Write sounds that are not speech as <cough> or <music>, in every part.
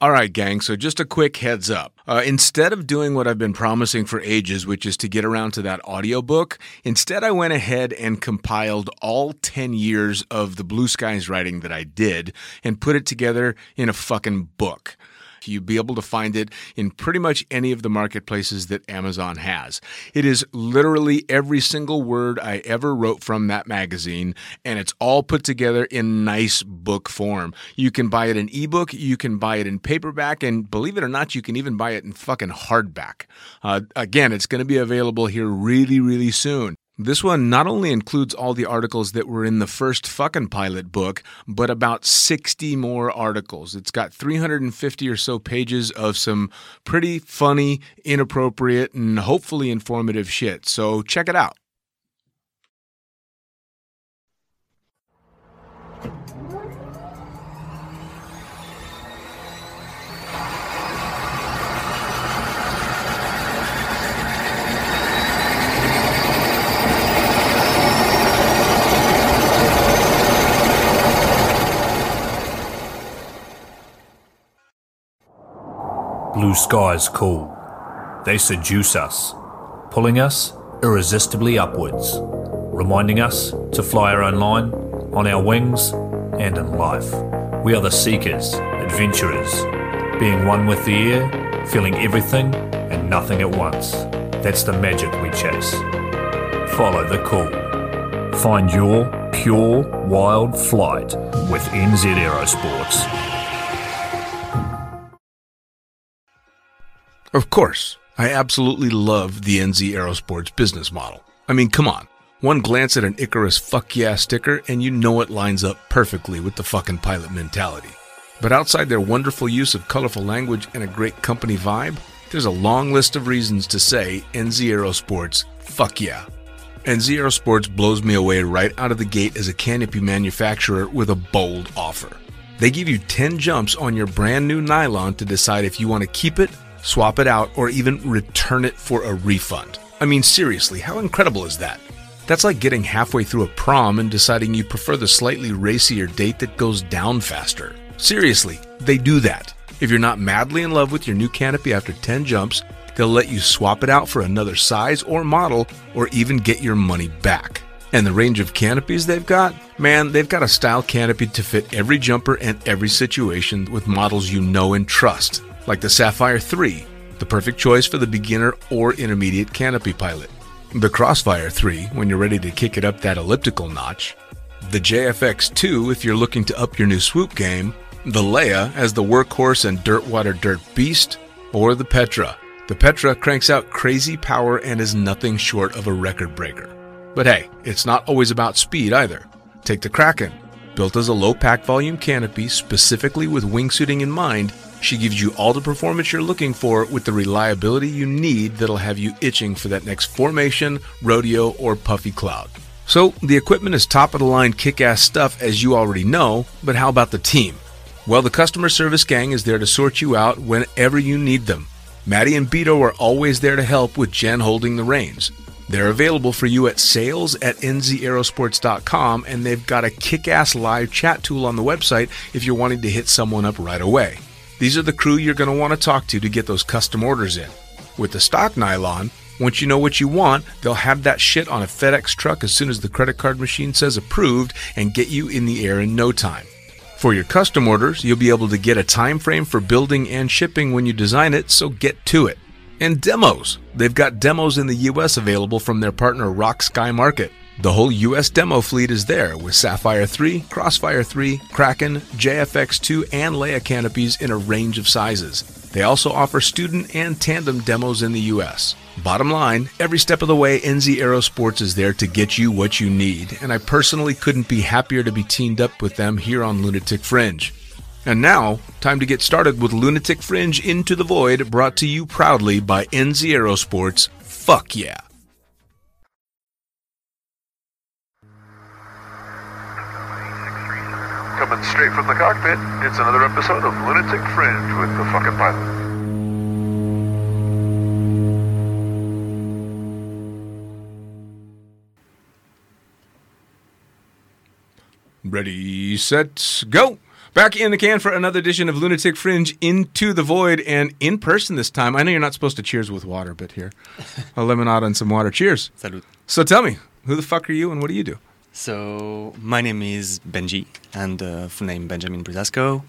All right, gang, so just a quick heads up. Uh, instead of doing what I've been promising for ages, which is to get around to that audiobook, instead I went ahead and compiled all 10 years of the Blue Skies writing that I did and put it together in a fucking book. You'd be able to find it in pretty much any of the marketplaces that Amazon has. It is literally every single word I ever wrote from that magazine, and it's all put together in nice book form. You can buy it in ebook, you can buy it in paperback, and believe it or not, you can even buy it in fucking hardback. Uh, again, it's going to be available here really, really soon. This one not only includes all the articles that were in the first fucking pilot book, but about 60 more articles. It's got 350 or so pages of some pretty funny, inappropriate, and hopefully informative shit. So check it out. Blue skies call. They seduce us, pulling us irresistibly upwards, reminding us to fly our own line, on our wings, and in life. We are the seekers, adventurers, being one with the air, feeling everything and nothing at once. That's the magic we chase. Follow the call. Find your pure wild flight with NZ Aerosports. Of course, I absolutely love the NZ Aerosports business model. I mean, come on. One glance at an Icarus fuck yeah sticker and you know it lines up perfectly with the fucking pilot mentality. But outside their wonderful use of colorful language and a great company vibe, there's a long list of reasons to say NZ Aerosports, fuck yeah. NZ Aerosports blows me away right out of the gate as a canopy manufacturer with a bold offer. They give you 10 jumps on your brand new nylon to decide if you want to keep it swap it out, or even return it for a refund. I mean, seriously, how incredible is that? That's like getting halfway through a prom and deciding you prefer the slightly racier date that goes down faster. Seriously, they do that. If you're not madly in love with your new canopy after 10 jumps, they'll let you swap it out for another size or model, or even get your money back. And the range of canopies they've got? Man, they've got a style canopy to fit every jumper and every situation with models you know and trust like the Sapphire 3, the perfect choice for the beginner or intermediate canopy pilot. The Crossfire 3, when you're ready to kick it up that elliptical notch. The JFX 2, if you're looking to up your new swoop game. The Leia as the workhorse and dirt water dirt beast. Or the Petra. The Petra cranks out crazy power and is nothing short of a record breaker. But hey, it's not always about speed either. Take the Kraken. Built as a low pack volume canopy specifically with wingsuiting in mind, she gives you all the performance you're looking for with the reliability you need that'll have you itching for that next formation, rodeo, or puffy cloud. So, the equipment is top of the line kick ass stuff as you already know, but how about the team? Well, the customer service gang is there to sort you out whenever you need them. Maddie and Beto are always there to help with Jen holding the reins. They're available for you at sales at nzaerosports.com, and they've got a kick ass live chat tool on the website if you're wanting to hit someone up right away. These are the crew you're going to want to talk to to get those custom orders in. With the stock nylon, once you know what you want, they'll have that shit on a FedEx truck as soon as the credit card machine says approved and get you in the air in no time. For your custom orders, you'll be able to get a time frame for building and shipping when you design it, so get to it. And demos. They've got demos in the US available from their partner Rock Sky Market. The whole US demo fleet is there with Sapphire 3, Crossfire 3, Kraken, JFX 2, and Leia canopies in a range of sizes. They also offer student and tandem demos in the US. Bottom line, every step of the way, NZ Aerosports is there to get you what you need, and I personally couldn't be happier to be teamed up with them here on Lunatic Fringe. And now, time to get started with Lunatic Fringe Into the Void, brought to you proudly by NZ Aerosports. Fuck yeah! Coming straight from the cockpit, it's another episode of Lunatic Fringe with the fucking pilot. Ready, set, go! Back in the can for another edition of Lunatic Fringe Into the Void and in person this time. I know you're not supposed to cheers with water, but here, a <laughs> lemonade and some water. Cheers. Salut. So tell me, who the fuck are you and what do you do? So my name is Benji, and uh, full name Benjamin Brisasco.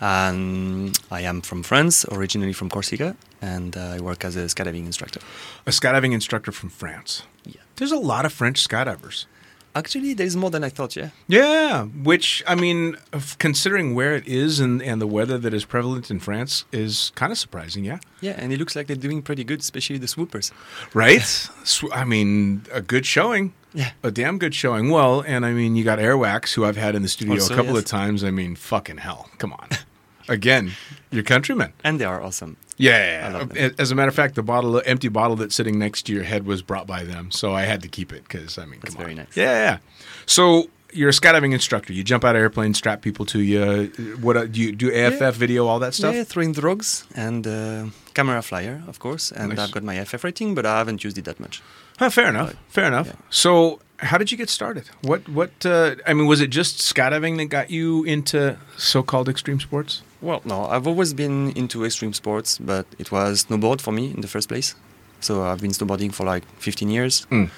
And I am from France, originally from Corsica, and uh, I work as a skydiving instructor. A skydiving instructor from France. Yeah. There's a lot of French skydivers. Actually, there is more than I thought. Yeah. Yeah, which I mean, considering where it is and, and the weather that is prevalent in France, is kind of surprising. Yeah, Yeah, and it looks like they're doing pretty good, especially the swoopers. right. <laughs> I mean, a good showing. Yeah. a damn good showing. Well, and I mean, you got Airwax, who I've had in the studio oh, Also, a couple yes. of times. I mean, fucking hell, come on. <laughs> Again, your countrymen. And they are awesome. Yeah, as a matter of fact, the bottle, empty bottle that's sitting next to your head was brought by them, so I had to keep it because I mean, That's come on. very nice. Yeah, yeah. So you're a skydiving instructor. You jump out of airplanes, strap people to you. What uh, do you do? AFF Yeah. video, all that stuff. Yeah, throwing drogues and uh, camera flyer, of course. And Nice. I've got my FF rating, but I haven't used it that much. Huh, fair enough. Right. Fair enough. Yeah. So, how did you get started? What? What? Uh, I mean, was it just skydiving that got you into so-called extreme sports? Well, no, I've always been into extreme sports, but it was snowboard for me in the first place. So I've been snowboarding for like 15 years, Mm.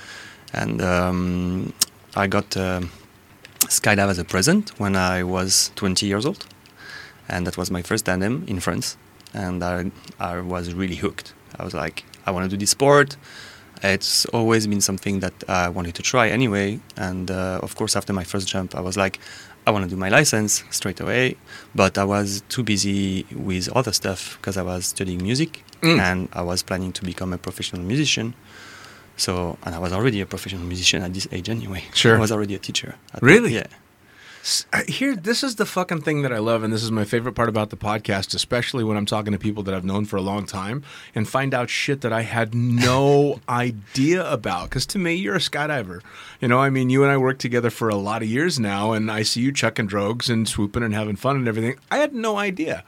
and um, I got um skydive as a present when I was 20 years old, and that was my first tandem in France, and I I was really hooked. I was like, I want to do this sport. It's always been something that I wanted to try anyway, and uh, of course, after my first jump, I was like, I want to do my license straight away, but I was too busy with other stuff because I was studying music Mm. and I was planning to become a professional musician. So, and I was already a professional musician at this age anyway. Sure. I was already a teacher. at- Really? Yeah. Uh, here, this is the fucking thing that I love, and this is my favorite part about the podcast, especially when I'm talking to people that I've known for a long time and find out shit that I had no <laughs> idea about. Because to me, you're a skydiver. You know, I mean, you and I worked together for a lot of years now, and I see you chucking drogues and swooping and having fun and everything. I had no idea.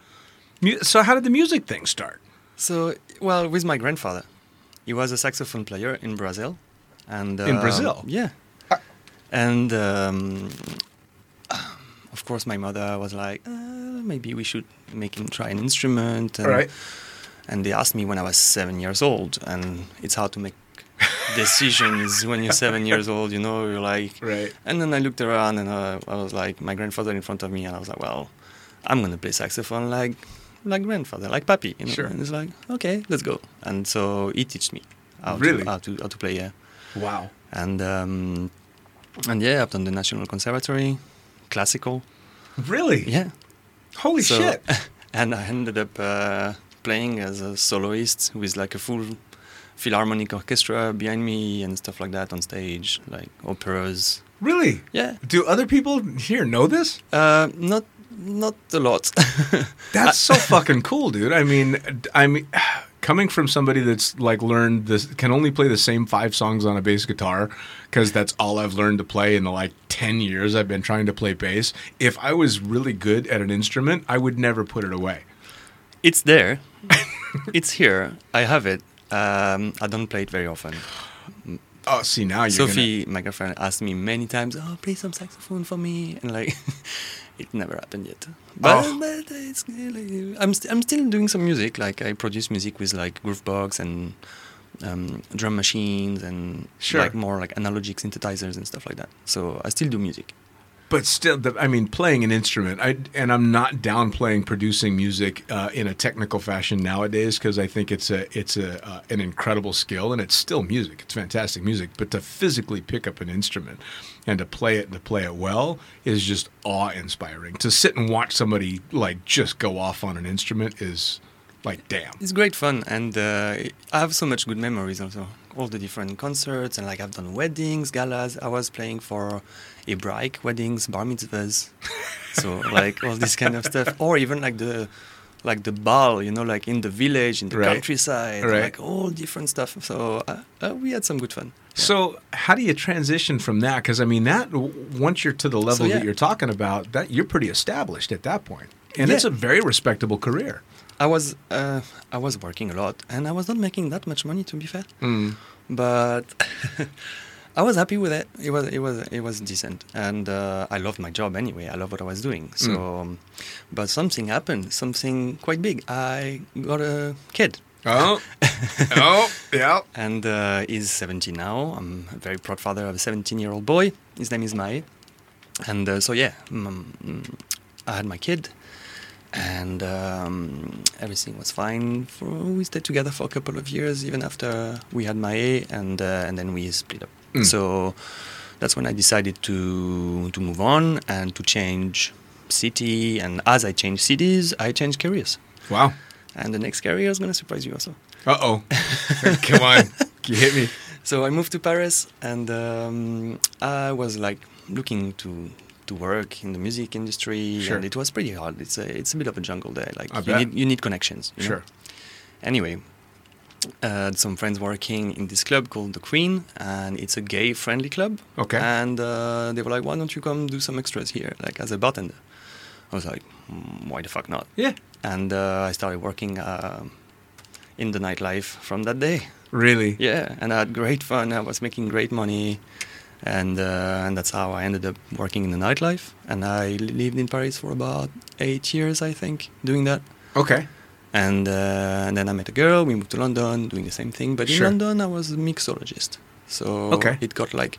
So, how did the music thing start? So, well, with my grandfather, he was a saxophone player in Brazil, and In um, Brazil? yeah, and um, of course, my mother was like, uh, maybe we should make him try an instrument. And, right. and they asked me when I was seven years old, and it's hard to make <laughs> decisions when you're seven years old. You know, you're like, Right. and then I looked around and uh, I was like, my grandfather in front of me, and I was like, well, I'm gonna play saxophone like like grandfather, like papi. You know? Sure. And it's like, okay, let's go. And so he teach me how Really? to how to how to play. Yeah. Wow. And um, and yeah, I've done the National Conservatory, classical. Really? Yeah. Holy So- shit. <laughs> and I ended up uh, playing as a soloist with like a full philharmonic orchestra behind me and stuff like that on stage, like operas. Really? Yeah. Do other people here know this? Uh, not not a lot. <laughs> That's so fucking cool, dude. I mean, I mean, <sighs> coming from somebody that's like learned this, can only play the same five songs on a bass guitar because that's all I've learned to play in the like ten years I've been trying to play bass. If I was really good at an instrument, I would never put it away. it's there. <laughs> it's here. I have it. Um, I don't play it very often. Oh, see now you're Sophie, my girlfriend, asked me many times, "Oh, play some saxophone for me," and like, <laughs> it never happened yet. But, Oh. but it's, I'm st- I'm still doing some music. Like I produce music with like Groovebox and um, drum machines and Sure. like more like analogic synthesizers and stuff like that. So I still do music. But still, the, I mean, playing an instrument. I and I'm not downplaying producing music uh, in a technical fashion nowadays because I think it's a it's a uh, an incredible skill and it's still music. It's fantastic music. But to physically pick up an instrument and to play it and to play it well is just awe inspiring. To sit and watch somebody like just go off on an instrument is like damn. It's great fun, and uh, I have so much good memories also. All the different concerts, and like I've done weddings, galas. I was playing for Hebraic weddings, bar mitzvahs, so like all this kind of stuff, or even like the like the ball, you know, like in the village, in the Right. countryside, Right. like all different stuff. So uh, uh, we had some good fun. So how do you transition from that? Because I mean, that once you're to the level yeah. that you're talking about, that you're pretty established at that point, and Yeah. it's a very respectable career. I was uh, I was working a lot, and I was not making that much money, to be fair. Mm. But <laughs> I was happy with it. It was it was it was decent, and uh, I loved my job anyway. I loved what I was doing. So, um, but something happened. Something quite big. I got a kid, Oh, <laughs> oh, yeah. and uh, he's 17 now. I'm a very proud father of a 17 year old boy. His name is Mai, and uh, so yeah, mm, mm, I had my kid, and um, everything was fine. For, we stayed together for a couple of years, even after we had Mai, and uh, and then we split up. Mm. So that's when I decided to to move on and to change city. And as I changed cities, I changed careers. Wow. And the next career is going to surprise you also. Uh oh. <laughs> Come on. You hit me. So I moved to Paris, and um, I was like looking to to work in the music industry, Sure. and it was pretty hard. It's a it's a bit of a jungle there. Like I you bet. need you need connections. you know? Sure. Anyway, uh, some friends working in this club called the Queen, and it's a gay friendly club. Okay. And uh, they were like, "Why don't you come do some extras here, like as a bartender?" I was like, mm, "Why the fuck not?" Yeah. And uh, I started working uh, in the nightlife from that day. Really? Yeah, and I had great fun. I was making great money, and uh, and that's how I ended up working in the nightlife. And I lived in Paris for about eight years, I think, doing that. Okay. And uh, and then I met a girl. We moved to London, doing the same thing. But in Sure. London, I was a mixologist. So Okay. it got like,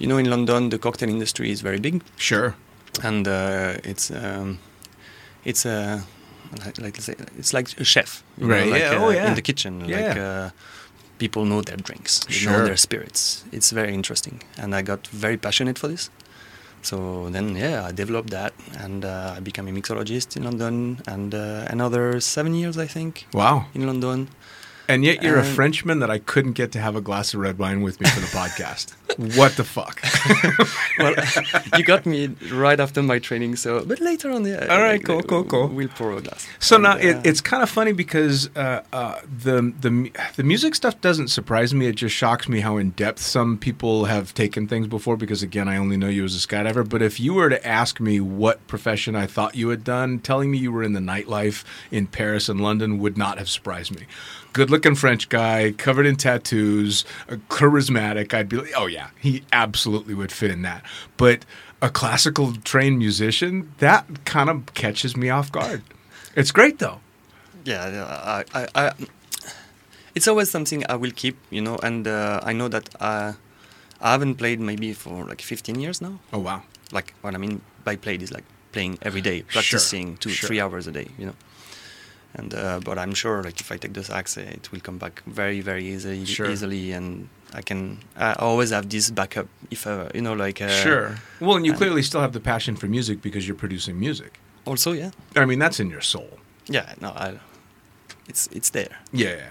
you know, in London, the cocktail industry is very big, Sure. and uh, it's um, it's a like, like let's say it's like a chef, you know, Right, like, yeah, uh, oh, yeah. in the kitchen. Like Yeah. uh, people know their drinks, they Sure. know their spirits. It's very interesting, and I got very passionate for this. So then, yeah, I developed that, and uh, I became a mixologist in London, and uh, another seven years, I think, Wow. in London. And yet you're a Frenchman that I couldn't get to have a glass of red wine with me for the podcast. what the fuck? <laughs> well, you got me right after my training, so but later on, yeah. All right, like, cool, cool, cool. We'll pour a glass. So And, now uh, it, it's kind of funny because uh, uh, the the the music stuff doesn't surprise me. It just shocks me how in depth some people have taken things before. Because again, I only know you as a skydiver. But if you were to ask me what profession I thought you had done, telling me you were in the nightlife in Paris and London would not have surprised me. Good-looking French guy, covered in tattoos, charismatic. I'd be like, oh yeah, he absolutely would fit in that. But a classical trained musician, that kind of catches me off guard. It's great though. yeah, I, I, I, it's always something I will keep, you know, and uh, I know that uh, I haven't played maybe for like 15 years now. Oh wow. Like what I mean by played is like playing every day, Sure, practicing two, sure. three hours a day, you know. And uh, but I'm sure like if I take the sax, uh, it will come back very, very easily, Sure. easily, and I can. I always have this backup if ever, you know, like uh, sure. Well, and you and- clearly still have the passion for music because you're producing music. Also, yeah, I mean, that's in your soul. yeah, no, I, it's it's there. Yeah.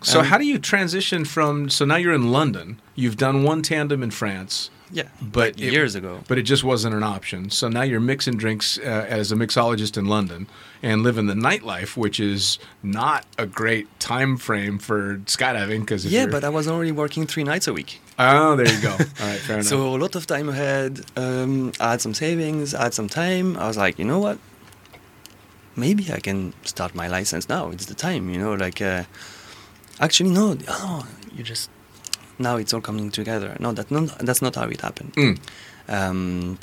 So Um, how do you transition from? So now you're in London. You've done one tandem in France, Yeah, but like it- years ago. but it just wasn't an option. So now you're mixing drinks uh, as a mixologist in London and living the nightlife, which is not a great time frame for skydiving. Because Yeah, but I was already working three nights a week. oh, there you go. <laughs> All right, fair enough. So a lot of time ahead. Um, I had some savings. I had some time. I was like, you know what? Maybe I can start my license now. It's the time, you know. Like, uh, actually, no. Oh, you just now it's all coming together. No, that that's not how it happened. Mm. Um,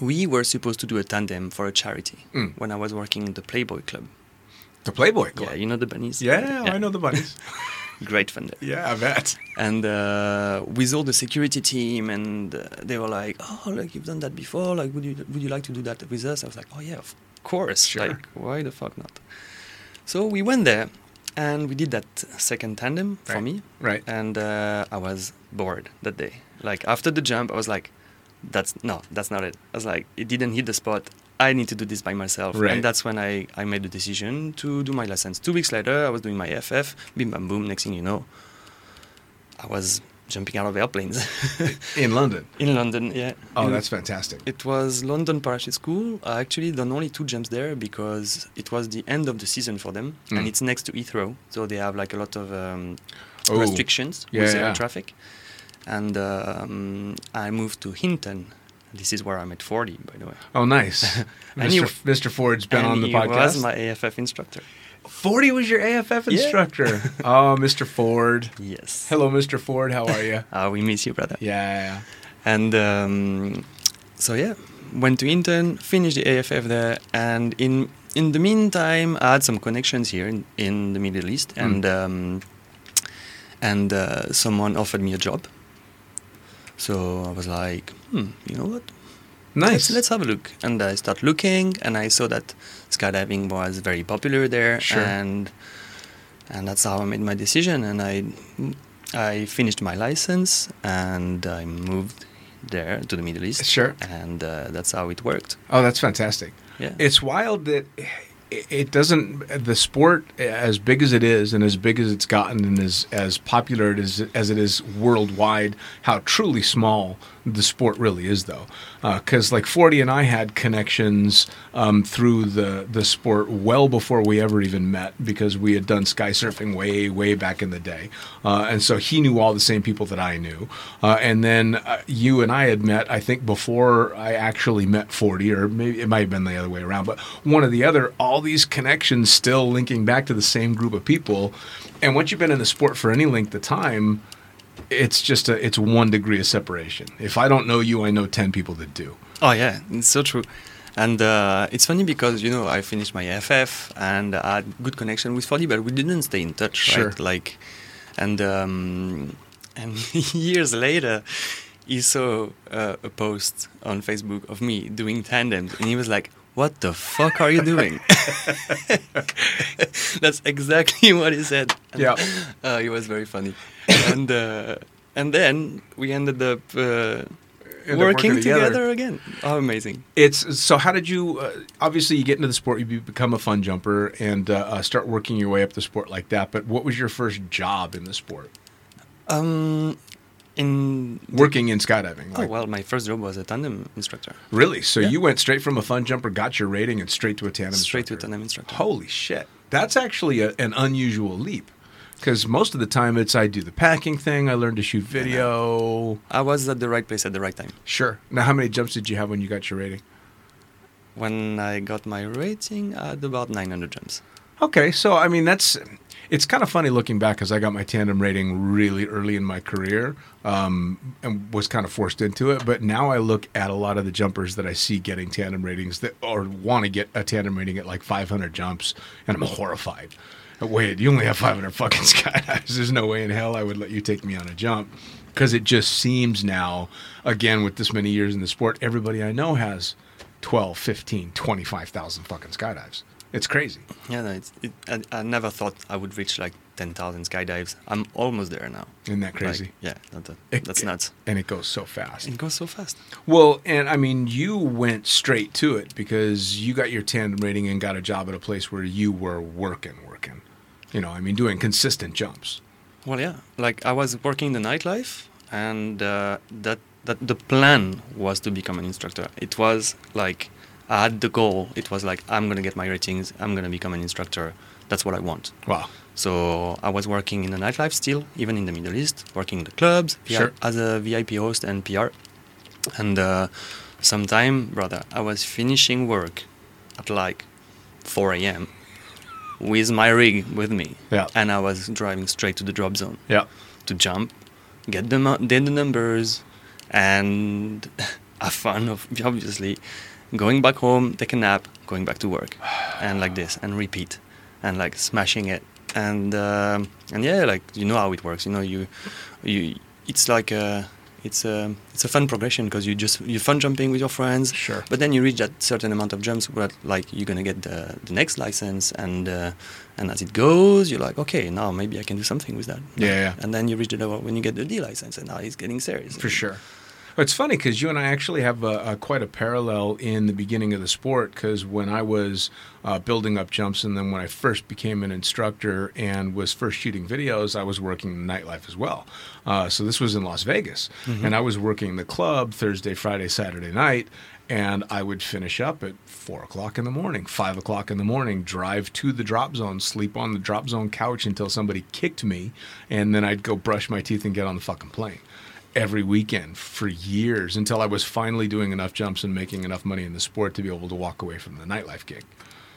we were supposed to do a tandem for a charity Mm. when I was working in the Playboy Club. the Playboy Club. Yeah, you know the bunnies. Yeah, I know the bunnies. <laughs> Great fun there. yeah, I bet. and uh, with all the security team and uh, they were like oh like you've done that before like would you would you like to do that with us i was like oh yeah of course Sure. like why the fuck not so we went there and we did that second tandem for Right. me Right. and uh, i was bored that day like after the jump i was like that's no that's not it i was like it didn't hit the spot i need to do this by myself Right. and that's when I, I made the decision to do my lessons two weeks later i was doing my ff bim bam boom next thing you know I was jumping out of airplanes <laughs> In London. in London. Yeah. Oh, In- that's fantastic. It was London Parachute School. I actually done only two jumps there because it was the end of the season for them, Mm. and it's next to Heathrow, so they have like a lot of um, Oh. restrictions Yeah, with yeah. air traffic. And um, I moved to Hinton. This is where I met 40, by the way. Oh, nice. <laughs> And Mr. he- Mr. Ford's been on the he podcast. was my AFF instructor. Forty was your AFF Yeah. instructor. <laughs> oh, Mr. Ford. Yes. Hello, Mr. Ford. How are you? <laughs> Uh, we miss you, brother. yeah. And um, so yeah, went to Hinton, finished the AFF there, and in in the meantime, I had some connections here in, in the Middle East, Mm. and um, and uh, someone offered me a job. So I was like, hmm, you know what? Nice. Let's, let's have a look. And I start looking, and I saw that skydiving was very popular there, Sure. and and that's how I made my decision. And I I finished my license, and I moved there to the Middle East. Sure. And uh, that's how it worked. Oh, that's fantastic. Yeah. It's wild that it- doesn't the sport as big as it is and as big as it's gotten and as as popular it is as it is worldwide how truly small the sport really is though. Because like 40 and I had connections um, through the the sport well before we ever even met because we had done sky surfing way way back in the day. Uh, and so he knew all the same people that I knew. Uh, and then uh, you and I had met I think before I actually met 40 or maybe it might have been the other way around but one or the other all these connections still linking back to the same group of people and once you've been in the sport for any length of time it's just a it's one degree of separation if I don't know you I know 10 people that do Oh yeah, it's so true. And uh, it's funny because you know I finished my FF and I had good connection with 40, but we didn't stay in touch, Sure. right? Like, and um, <laughs> and years later, he saw uh, a post on Facebook of me doing tandems, and he was like, "What the fuck are you doing?" <laughs> That's exactly what he said. And, Yeah. uh, it was very funny, and uh, and then we ended up. Uh, working, working together. together. again. Oh, amazing. It's so. How did you? Uh, obviously, you get into the sport, you become a fun jumper, and uh, uh, start working your way up the sport like that. But what was your first job in the sport? Um, in Working in skydiving. Oh like- well, my first job was a tandem instructor. Really? So Yeah. you went straight from a fun jumper, got your rating, and straight to a tandem. Straight to a instructor. tandem instructor. Holy shit! That's actually a, an unusual leap, because most of the time it's I do the packing thing. I learned to shoot video. I was at the right place at the right time. Sure. Now, how many jumps did you have when you got your rating? When I got my rating, I had about 900 jumps. Okay, so I mean that's it's kind of funny looking back because I got my tandem rating really early in my career um, and was kind of forced into it. But now I look at a lot of the jumpers that I see getting tandem ratings that or want to get a tandem rating at like 500 jumps, and I'm <laughs> horrified. Wait, you only have 500 fucking <laughs> skydives. There's no way in hell I would let you take me on a jump because it just seems now, again, with this many years in the sport, everybody I know has 12, 15, 25,000 fucking skydives. It's crazy. Yeah, no, it's, it, I, I never thought I would reach like 10,000 skydives. I'm almost there now. Isn't that crazy? Like, yeah, that, that- It- that's nuts. And it goes so fast. It goes so fast. Well, and I mean, you went straight to it because you got your tandem rating and got a job at a place where you were working, working. You know, I mean, doing consistent jumps. Well, yeah. Like I was working in the nightlife, and uh, that that the plan was to become an instructor. It was like I had the goal. It was like I'm gonna get my ratings. I'm gonna become an instructor. That's what I want. Wow. So I was working in the nightlife still, even in the Middle East, working in the clubs vi- Sure. as a VIP host and PR. And uh, sometime, brother, I was finishing work at like 4 a.m. with my rig with me, Yeah. and I was driving straight to the drop zone Yeah. to jump, get the get the numbers, and <laughs> have fun. Of obviously, going back home, take a nap, going back to work, and like this, and repeat, and like smashing it, and um, and yeah, like you know how it works. You know, you you it's like a it's a it's a fun progression because you just you're fun jumping with your friends. Sure. But then you reach that certain amount of jumps where like you're gonna get the, the next license and uh, and as it goes you're like okay now maybe I can do something with that. Yeah, yeah. And then you reach the level when you get the D license and now it's getting serious. For sure. It's funny because you and I actually have a, a, quite a parallel in the beginning of the sport. Because when I was uh, building up jumps, and then when I first became an instructor and was first shooting videos, I was working in nightlife as well. Uh, so this was in Las Vegas, and I was working the club Thursday, Friday, Saturday night, and I would finish up at four o'clock in the morning, five o'clock in the morning, drive to the drop zone, sleep on the drop zone couch until somebody kicked me, and then I'd go brush my teeth and get on the fucking plane every weekend for years until I was finally doing enough jumps and making enough money in the sport to be able to walk away from the nightlife gig.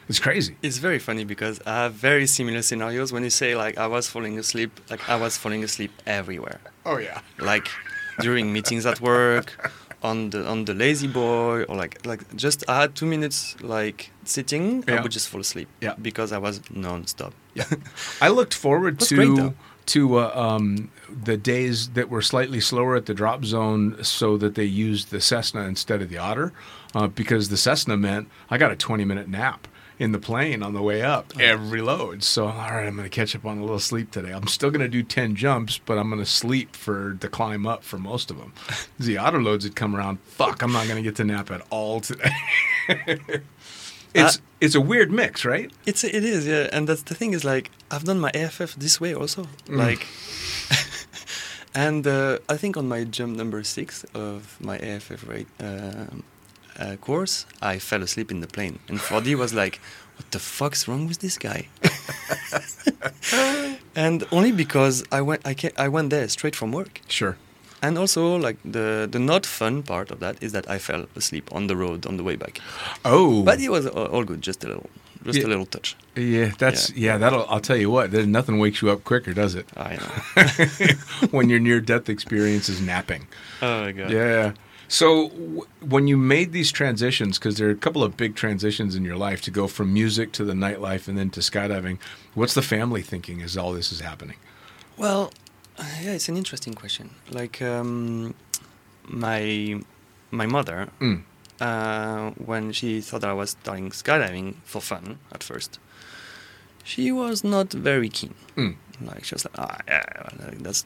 It's crazy. It's very funny because I have very similar scenarios. When you say like I was falling asleep, like I was falling asleep everywhere. Oh yeah. Like during meetings at work, on the on the lazy boy, or like like just I had two minutes like sitting, I would just fall asleep. Yeah. Because I was non-stop. Yeah. I looked forward <laughs> to. To uh, um, the days that were slightly slower at the drop zone, so that they used the Cessna instead of the Otter, uh, because the Cessna meant I got a twenty minute nap in the plane on the way up every load. So all right, I'm going to catch up on a little sleep today. I'm still going to do ten jumps, but I'm going to sleep for the climb up for most of them. <laughs> the Otter loads had come around. Fuck, I'm not going to get to nap at all today. <laughs> it's Uh, it's a weird mix, right? It's it is yeah, and that's the thing is like I've done my AFF this way also, Mm. like, <laughs> and uh, I think on my jump number six of my AFF rate um uh, course, I fell asleep in the plane, and Foddy was like, "What the fuck's wrong with this guy?" <laughs> and only because I went I ca- I went there straight from work, Sure. And also like the the not fun part of that is that I fell asleep on the road on the way back, Oh, but it was all good, just a little, just Yeah. a little touch. Yeah, that's yeah. That'll. I'll tell you what. There's nothing wakes you up quicker, does it? I know. <laughs> when your near-death experience is napping. Oh my god. Yeah. So w- when you made these transitions, because there are a couple of big transitions in your life to go from music to the nightlife and then to skydiving, what's the family thinking as all this is happening? Well, yeah, it's an interesting question. Like um, my my mother, Mm. uh, when she thought I was starting skydiving for fun at first, she was not very keen. Mm. Like she was like, ah, yeah, like, that's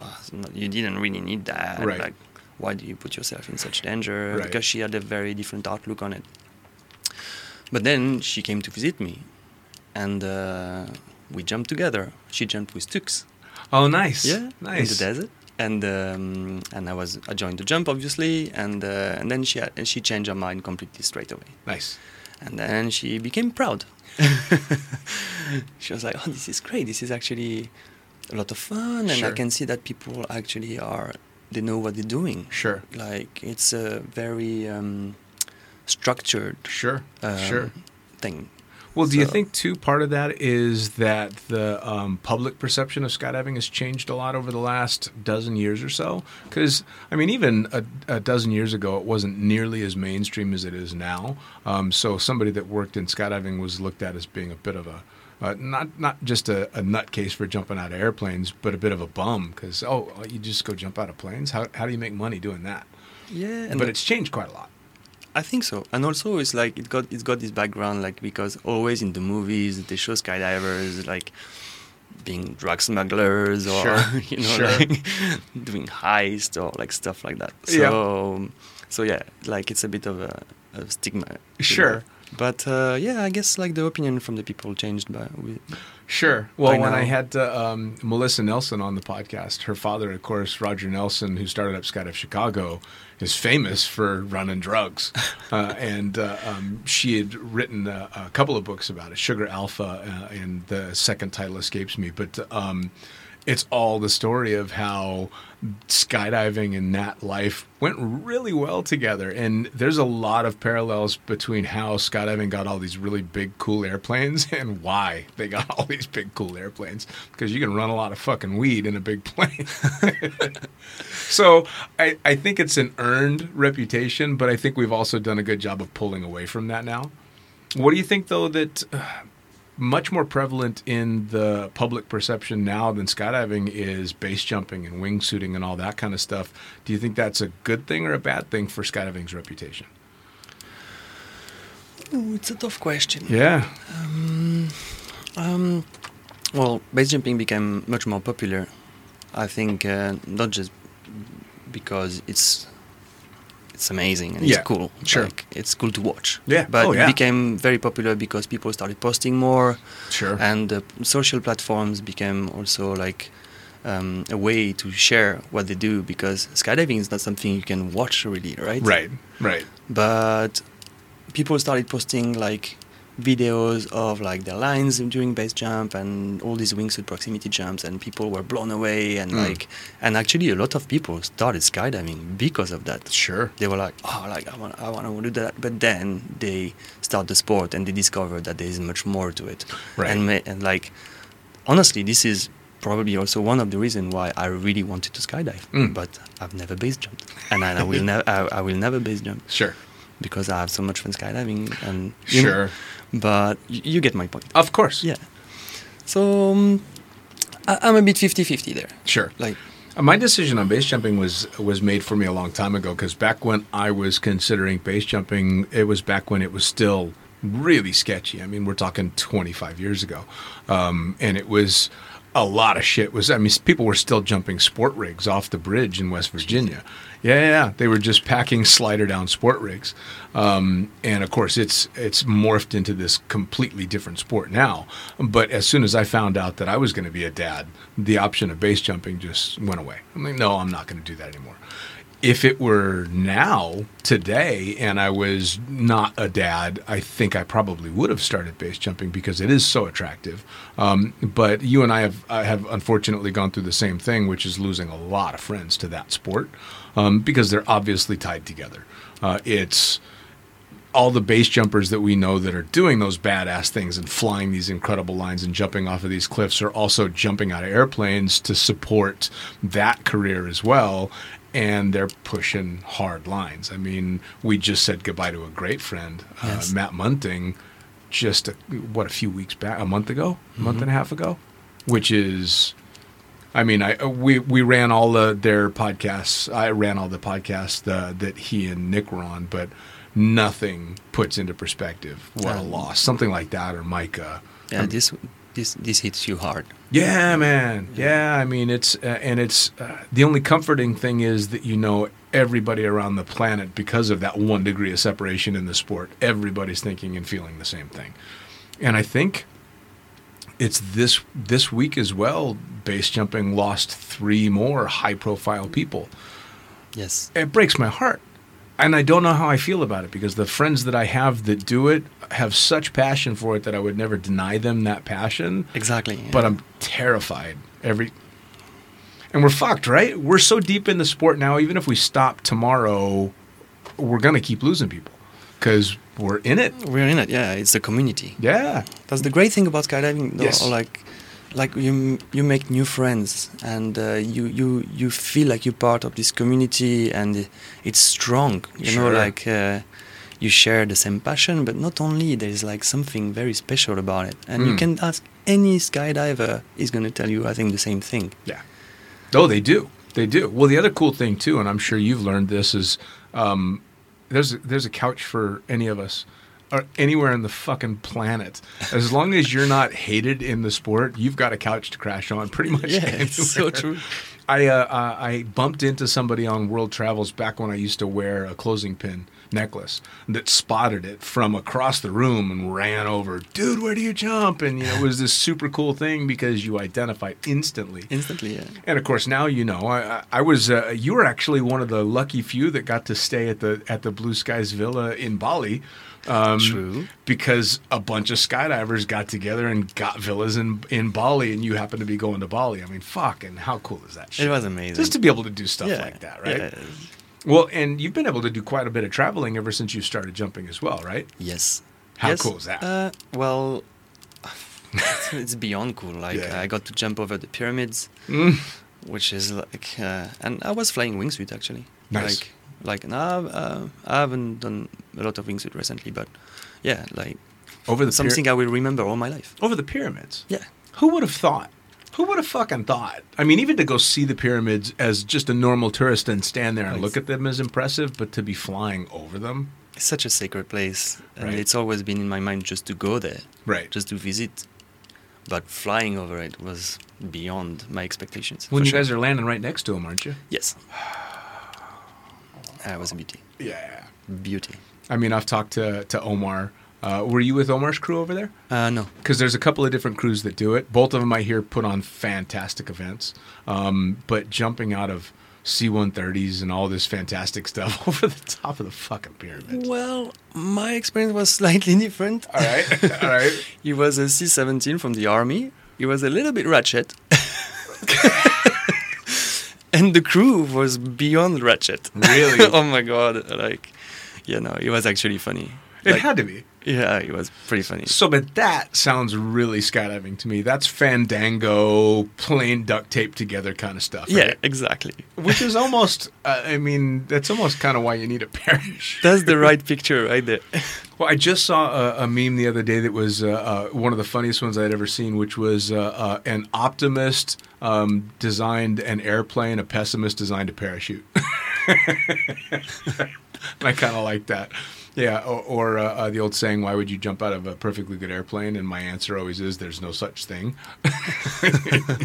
uh, not- you didn't really need that. Right. Like, why do you put yourself in such danger? Right. Because she had a very different outlook on it. But then she came to visit me, and uh, we jumped together. She jumped with Tux. Oh, nice. Yeah, nice. in the desert. And um, and I was I joined the jump obviously, and uh, and then she had, and she changed her mind completely straight away, Nice. and then she became proud. <laughs> she was like, "Oh, this is great! This is actually a lot of fun, and I can see that people actually are they know what they're doing. Sure. Like it's a very um, structured Sure. um, sure. thing. Well, do you think too part of that is that the um, public perception of skydiving has changed a lot over the last dozen years or so? Because I mean, even a, a dozen years ago, it wasn't nearly as mainstream as it is now. Um, so somebody that worked in skydiving was looked at as being a bit of a uh, not not just a, a nutcase for jumping out of airplanes, but a bit of a bum because oh, you just go jump out of planes. How how do you make money doing that? Yeah, but it's changed quite a lot. I think so, and also it's like it got it's got this background like because always in the movies they show skydivers like being drug smugglers or Sure, <laughs> you know sure. like <laughs> doing heist or like stuff like that. Yeah. So so yeah, like it's a bit of a, a stigma. Sure. know. But uh, yeah, I guess like the opinion from the people changed by with, Sure. Well, when I had uh, um, Melissa Nelson on the podcast, her father, of course, Roger Nelson, who started up Skydive Chicago, is famous for running drugs. <laughs> uh, and uh, um, she had written a, a couple of books about it, Sugar Alpha, uh, and the second title escapes me. But um, it's all the story of how skydiving and that life went really well together. And there's a lot of parallels between how skydiving got all these really big, cool airplanes <laughs> and why they got all these big, cool airplanes. Because you can run a lot of fucking weed in a big plane. <laughs> so I, I think it's an earned reputation, but I think we've also done a good job of pulling away from that now. What do you think, though, that uh, much more prevalent in the public perception now than skydiving is base jumping and wingsuiting and all that kind of stuff. Do you think that's a good thing or a bad thing for skydiving's reputation? Ooh, it's a tough question. Yeah. Um, well, base jumping became much more popular. I think uh, not just because it's it's amazing and Yeah, it's cool. sure. Like, it's cool to watch. Yeah, But oh, yeah. it became very popular because people started posting more, Sure. and the social platforms became also like um, a way to share what they do. Because skydiving is not something you can watch really, right? right. Right. but people started posting like videos of like the lines during base jump and all these wingsuit proximity jumps, and people were blown away. And Mm. like, and actually, a lot of people started skydiving because of that. Sure. They were like, oh, like I want, I want to do that. But then they start the sport and they discover that there is much more to it. Right. And and like, honestly, this is probably also one of the reasons why I really wanted to skydive. Mm. But I've never base jumped, and I, will <laughs> never, I, I will never base jump Sure. because I have so much fun skydiving. And you know, Sure. But you get my point. Of course. Yeah. So um, I, I'm a bit 50-50 there. Sure. Like, My decision on base jumping was was made for me a long time ago because back when I was considering base jumping, it was back when it was still really sketchy. I mean, we're talking 25 years ago, um, and it was a lot of shit. Was I mean, people were still jumping sport rigs off the bridge in West Virginia. Yeah, yeah, they were just packing slider down sport rigs, um, and of course, it's it's morphed into this completely different sport now. But as soon as I found out that I was going to be a dad, the option of base jumping just went away. I'm like, no, I'm not going to do that anymore. If it were now, today, and I was not a dad, I think I probably would have started base jumping because it is so attractive. Um, but you and I have I have unfortunately gone through the same thing, which is losing a lot of friends to that sport um, because they're obviously tied together. Uh, it's all the base jumpers that we know that are doing those badass things and flying these incredible lines and jumping off of these cliffs are also jumping out of airplanes to support that career as well. And they're pushing hard lines. I mean, we just said goodbye to a great friend, uh, Matt Munting, just a, what a few weeks back, a month ago, a month and a half ago, which is I mean, I uh, we we ran all the their podcasts. I ran all the podcasts uh, that he and Nick were on, but nothing puts into perspective what a Um, loss. Something like that, or Micah. yeah, Um, this this this hits you hard. yeah, man. Yeah, I mean, it's uh, and it's uh, the only comforting thing is that you know everybody around the planet because of that one degree of separation in the sport. Everybody's thinking and feeling the same thing, and I think it's this this week as well. Base jumping lost three more high profile people. Yes. It breaks my heart. And I don't know how I feel about it because the friends that I have that do it have such passion for it that I would never deny them that passion Exactly. yeah. but I'm terrified every. And we're fucked, right? We're so deep in the sport now. Even if we stop tomorrow, we're gonna keep losing people because we're in it. we're in it. Yeah, it's the community. Yeah, That's the great thing about skydiving. Though, Yes. Like, like you you make new friends and uh, you you you feel like you're part of this community and it's strong. You Sure. know, like. Uh, you share the same passion, but not only there's like something very special about it, and you Mm. can ask any skydiver, he's gonna tell you, I think, the same thing. yeah. Oh, they do. They do. Well, the other cool thing too, and I'm sure you've learned this, is um, there's a, there's a couch for any of us. Or anywhere on the fucking planet, as long as you're not hated in the sport, you've got a couch to crash on. Pretty much. Yeah, it's so true. I uh, uh, I bumped into somebody on World Travels back when I used to wear a closing pin necklace that spotted it from across the room and ran over. Dude, where do you jump? And you know, it was this super cool thing because you identified instantly. Instantly, yeah. And of course, now you know. I, I- I was. Uh, you were actually one of the lucky few that got to stay at the at the Blue Skies Villa in Bali. Um, True. Because a bunch of skydivers got together and got villas in in Bali, and you happened to be going to Bali. I mean, fucking, how cool is that? Shit? It was amazing. Just to be able to do stuff Yeah, like that, right? yeah. Well, and you've been able to do quite a bit of traveling ever since you started jumping as well, right? Yes. How Yes. cool is that? Uh, well, <laughs> it's beyond cool. Like Yeah. I got to jump over the pyramids, Mm. which is like, uh, and I was flying wingsuit actually. Nice. Like, like now uh, I haven't done a lot of wingsuit recently, but yeah, like Over the something I will remember all my life. over the pyramids. Yeah. Who would have thought? Who would have fucking thought? I mean, even to go see the pyramids as just a normal tourist and stand there and look at them is impressive, but to be flying over them, It's such a sacred place, and Right. it's always been in my mind just to go there, right? just to visit. But flying over it was beyond my expectations. when you sure. guys are landing right next to them, aren't you? Yes. <sighs> That was a beauty. Yeah. Beauty. I mean, I've talked to to Omar. Uh, were you with Omar's crew over there? Uh, no. because there's a couple of different crews that do it. Both of them I hear put on fantastic events. Um, but jumping out of C-130s and all this fantastic stuff <laughs> over the top of the fucking pyramid. Well, my experience was slightly different. All right, all right. <laughs> He was a C 17 from the army. He was a little bit ratchet. <laughs> and the crew was beyond ratchet. Really? oh my god. Like, you know, it was actually funny. It Like, had to be. Yeah, it was pretty funny. So, but that sounds really skydiving to me. That's Fandango, plain duct tape together kind of stuff. Yeah, exactly. Which is <laughs> almost, uh, I mean, that's almost kind of why you need a parachute. That's the right picture right there. <laughs> Well, I just saw a, a meme the other day that was uh, uh, one of the funniest ones I'd ever seen, which was uh, uh, an optimist um, designed an airplane, a pessimist designed a parachute. <laughs> <laughs> I kind of like that. Yeah, or, or uh, uh, the old saying, "Why would you jump out of a perfectly good airplane?" And my answer always is, "There's no such thing." <laughs>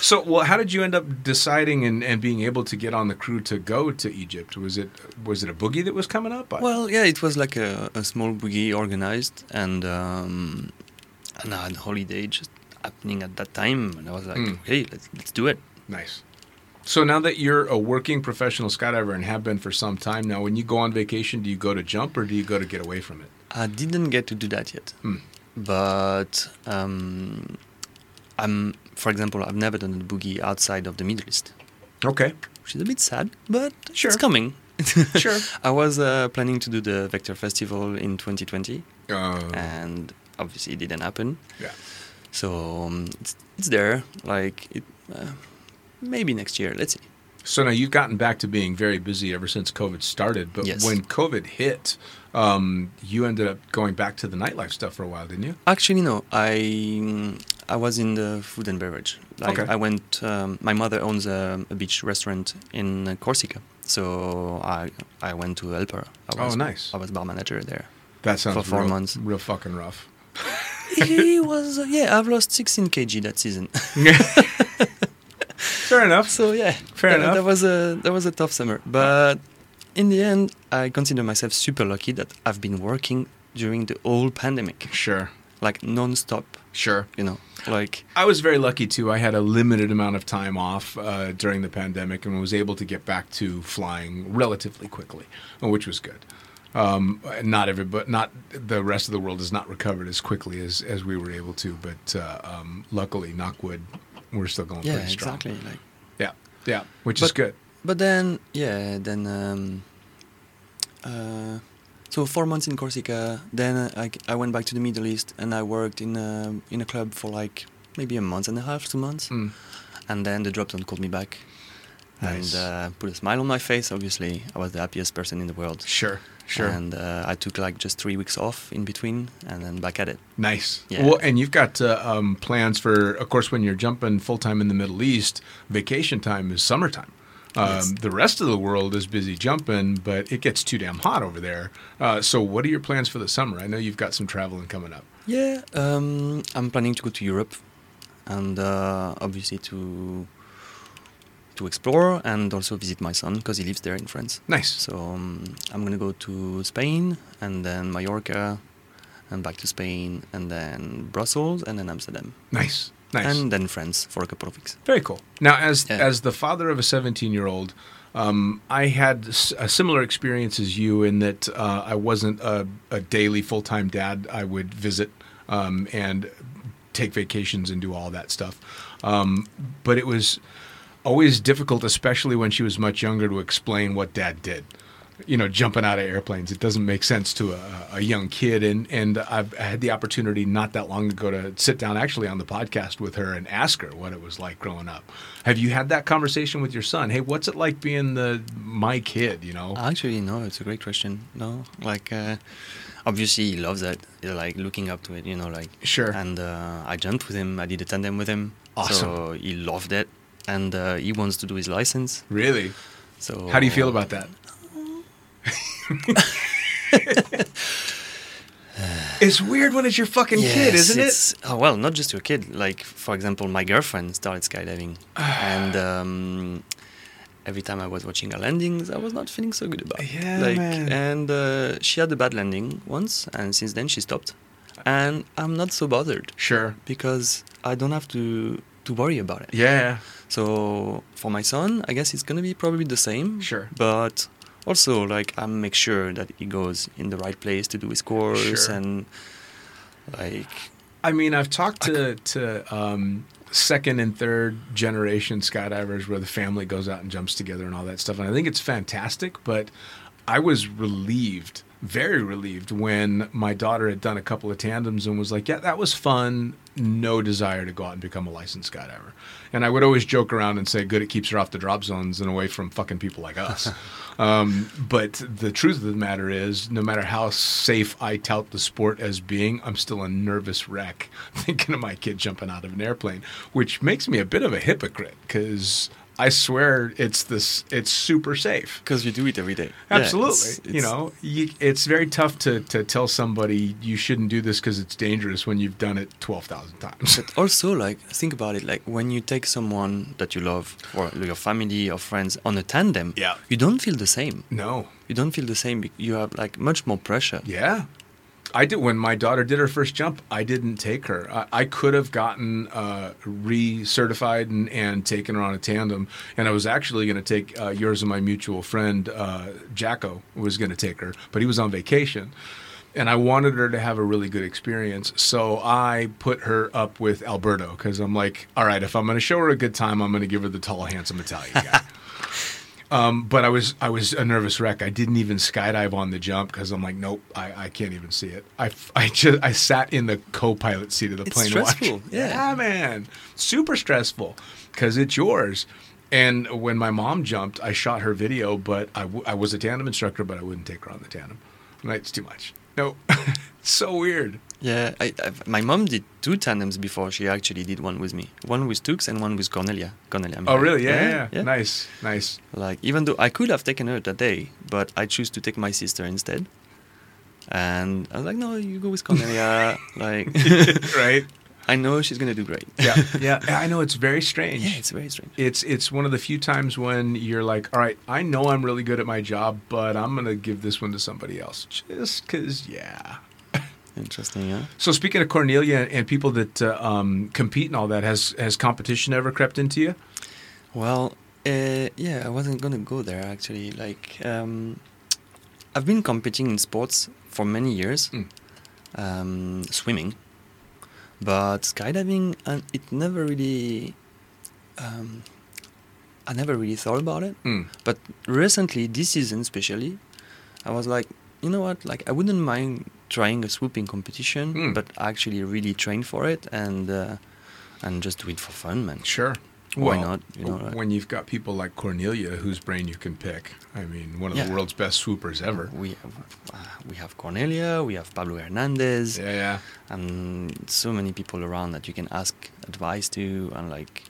so, well, how did you end up deciding and, and being able to get on the crew to go to Egypt? Was it was it a boogie that was coming up? Well, yeah, it was like a, a small boogie organized, and um, and I had holiday just happening at that time, and I was like, Mm. okay, let's let's do it. Nice. So now that you're a working professional skydiver and have been for some time now, when you go on vacation, do you go to jump or do you go to get away from it? I didn't get to do that yet, Hmm. but um, I'm, for example, I've never done a boogie outside of the Middle East, Okay. which is a bit sad, but Sure. it's coming. <laughs> Sure. I was uh, planning to do the Vector Festival in 2020, Uh, and obviously it didn't happen. yeah. So um, it's, it's there. Like it, uh, maybe next year. Let's see. So now you've gotten back to being very busy ever since COVID started. But Yes. when COVID hit, um, you ended up going back to the nightlife stuff for a while, didn't you? Actually, no. I I was in the food and beverage. Like Okay. I went. Um, my mother owns a, a beach restaurant in uh, Corsica, so I I went to help her. I Oh, was, nice. I was bar manager there. That sounds For four real, months. real fucking rough. it was uh, yeah. I've lost 16 kg that season. <laughs> <laughs> Fair enough. so yeah, Fair that, enough. That was a that was a tough summer, but in the end, I consider myself super lucky that I've been working during the whole pandemic, Sure. like non-stop. Sure. You know, like I was very lucky too. I had a limited amount of time off uh, during the pandemic and was able to get back to flying relatively quickly, which was good. Um, not every, but not the rest of the world has not recovered as quickly as, as we were able to. But uh, um, luckily, knockwood, we're still going yeah, pretty strong. exactly. Like, Yeah, yeah, which is good. but then yeah, then um, uh, so four months in Corsica. Then uh, I, I went back to the Middle East and I worked in a, in a club for like maybe a month and a half, two months. Mm. And then the drop zone called me back. Nice. And uh, put a smile on my face. Obviously, I was the happiest person in the world. Sure, sure. And uh, I took like just three weeks off in between, and then back at it. Nice. Yeah. Well, and you've got uh, um, plans for, of course, when you're jumping full time in the Middle East, vacation time is summertime. Um, Yes. The rest of the world is busy jumping, but it gets too damn hot over there. Uh, so, what are your plans for the summer? I know you've got some traveling coming up. Yeah, um, I'm planning to go to Europe, and uh, obviously to to explore and also visit my son because he lives there in France. Nice. So um, I'm gonna go to Spain and then Mallorca, and back to Spain and then Brussels and then Amsterdam Nice. Nice. and then France for a couple of weeks. Very cool. Now, as Yeah. as the father of a 17 year old, um, I had a similar experience as you in that uh, I wasn't a, a daily full time dad. I would visit um, and take vacations and do all that stuff. Um, but it was always difficult, especially when she was much younger, to explain what dad did. You know, jumping out of airplanes. It doesn't make sense to a, a young kid. And, and I've I had the opportunity not that long ago to sit down actually on the podcast with her and ask her what it was like growing up. Have you had that conversation with your son? Hey, what's it like being the my kid, you know? Actually, no, it's a great question. No, like uh, obviously he loves it. He's like looking up to it, you know, like Sure. And uh, I jumped with him. I did a tandem with him. Awesome. So he loved it, and uh, he wants to do his license. really? So How do you feel about that? <laughs> it's weird when it's your fucking kid, isn't it? Oh, well, not just your kid. Like, for example, my girlfriend started skydiving, <sighs> and um, every time I was watching her landings, I was not feeling so good about. it. Yeah, like, man. and uh, she had a bad landing once, and since then she stopped, and I'm not so bothered Sure. because I don't have to to worry about it. Yeah. So for my son, I guess it's gonna be probably the same. Sure. But also, like, I make sure that he goes in the right place to do his course Sure. and like I mean, I've talked to to um, second and third generation skydivers where the family goes out and jumps together and all that stuff, and I think it's fantastic. But I was relieved, very relieved, when my daughter had done a couple of tandems and was like, "Yeah, that was fun." No desire to go out and become a licensed skydiver. And I would always joke around and say, "Good, it keeps her off the drop zones and away from fucking people like us." <laughs> Um, but the truth of the matter is, no matter how safe I tout the sport as being, I'm still a nervous wreck <laughs> thinking of my kid jumping out of an airplane, which makes me a bit of a hypocrite because I swear it's this, it's super safe. because you do it every day. Yeah, Absolutely, it's- you know, you, it's very tough to to tell somebody you shouldn't do this because it's dangerous when you've done it twelve thousand times. But also, like, think about it. Like, when you take someone that you love, or your family or friends, on a tandem, Yeah. you don't feel the same. no, You don't feel the same. You have like much more pressure. Yeah. I did when my daughter did her first jump. I didn't take her. I, I could have gotten uh, recertified and, and taken her on a tandem, and I was actually going to take uh, yours and my mutual friend uh, Jacko was going to take her, but he was on vacation, and I wanted her to have a really good experience. So I put her up with Alberto because I'm like, all right, if I'm going to show her a good time, I'm going to give her the tall, handsome Italian guy. <laughs> Um, but I was I was a nervous wreck. I didn't even skydive on the jump because I'm like, nope, I, I can't even see it. I, I just I sat in the co-pilot seat of the It's plane. stressful, watching. <laughs> yeah. man, super stressful because it's yours. And when my mom jumped, I shot her video, but I, w- I was a tandem instructor, but I wouldn't take her on the tandem. Like, it's too much. No, <laughs> so weird. Yeah, I, my mom did two tandems before she actually did one with me. One with Tux and one with Cornelia. Cornelia. Oh, Miller. really? Yeah, yeah, yeah. Nice, nice. Like even though I could have taken her that day, but I choose to take my sister instead. And I was like, no, you go with Cornelia. <laughs> like, <laughs> right? I know she's gonna do great. <laughs> Yeah, yeah. I know it's very strange. yeah, it's very strange. it's it's one of the few times when you're like, all right, I know I'm really good at my job, but I'm gonna give this one to somebody else, just because, yeah. Interesting, yeah. So speaking of Cornelia and people that uh, um, compete and all that, has has competition ever crept into you? Well, uh, yeah, I wasn't gonna go there actually. Like, um, I've been competing in sports for many years, Mm. um, swimming, but skydiving, and it never really. Um, I never really thought about it. Mm. But recently, this season especially, I was like, you know what? Like, I wouldn't mind trying a swooping competition, Mm. but actually really train for it and uh, and just do it for fun, man. Sure. Why Well, not, you know, when you've got people like Cornelia, whose brain you can pick. I mean, one of the world's best swoopers ever. We have, uh, we have Cornelia, we have Pablo Hernandez, Yeah, yeah. and so many people around that you can ask advice to, and like,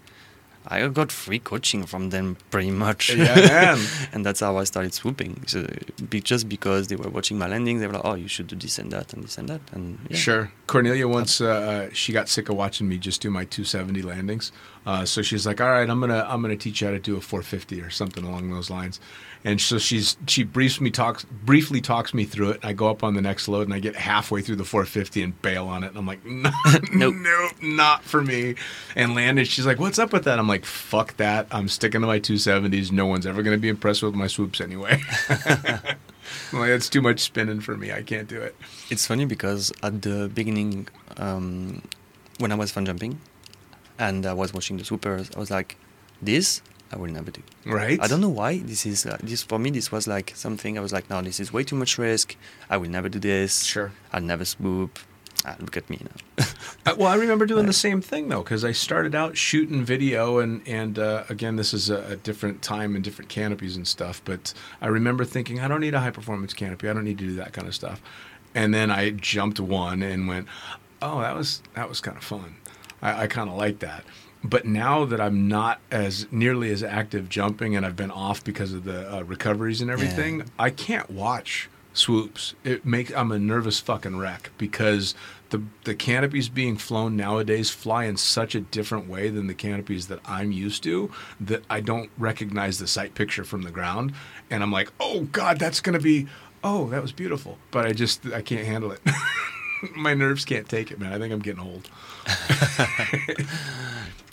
I got free coaching from them pretty much. Yeah, <laughs> and that's how I started swooping. So, be, just because they were watching my landings, they were like, "Oh, you should do this and that and this and that." And yeah. Sure. Cornelia once uh, uh, she got sick of watching me just do my 270 landings, uh, so she's like, "All right, I'm gonna I'm gonna teach you how to do a 450 or something along those lines." And so she's she briefs me talks briefly talks me through it. And I go up on the next load and I get halfway through the 450 and bail on it. And I'm like, <laughs> no, <laughs> Nope. nope, not for me. And landed. She's like, "What's up with that?" I'm like, "Fuck that. I'm sticking to my 270s. No one's ever gonna be impressed with my swoops anyway." <laughs> Like, it's too much spinning for me. I can't do it. It's funny because at the beginning, um, when I was fun jumping, and I was watching the swoopers, I was like, "This I will never do." Right? I don't know why. This is uh, this for me. This was like something I was like, "No, this is way too much risk. I will never do this. Sure. I'll never swoop." Ah, look at me now. <laughs> Uh, well, I remember doing the same thing though, because I started out shooting video, and and uh, again, this is a, a different time and different canopies and stuff. But I remember thinking, I don't need a high performance canopy. I don't need to do that kind of stuff. And then I jumped one and went, oh, that was that was kind of fun. I, I kind of like that. But now that I'm not as nearly as active jumping, and I've been off because of the uh, recoveries and everything, Yeah. I can't watch swoops. It makes I'm a nervous fucking wreck because the the canopies being flown nowadays fly in such a different way than the canopies that I'm used to that I don't recognize the sight picture from the ground, and I'm like, oh god, that's gonna be. Oh, that was beautiful, but I just I can't handle it. <laughs> <laughs> My nerves can't take it, man. I think I'm getting old. <laughs> <laughs>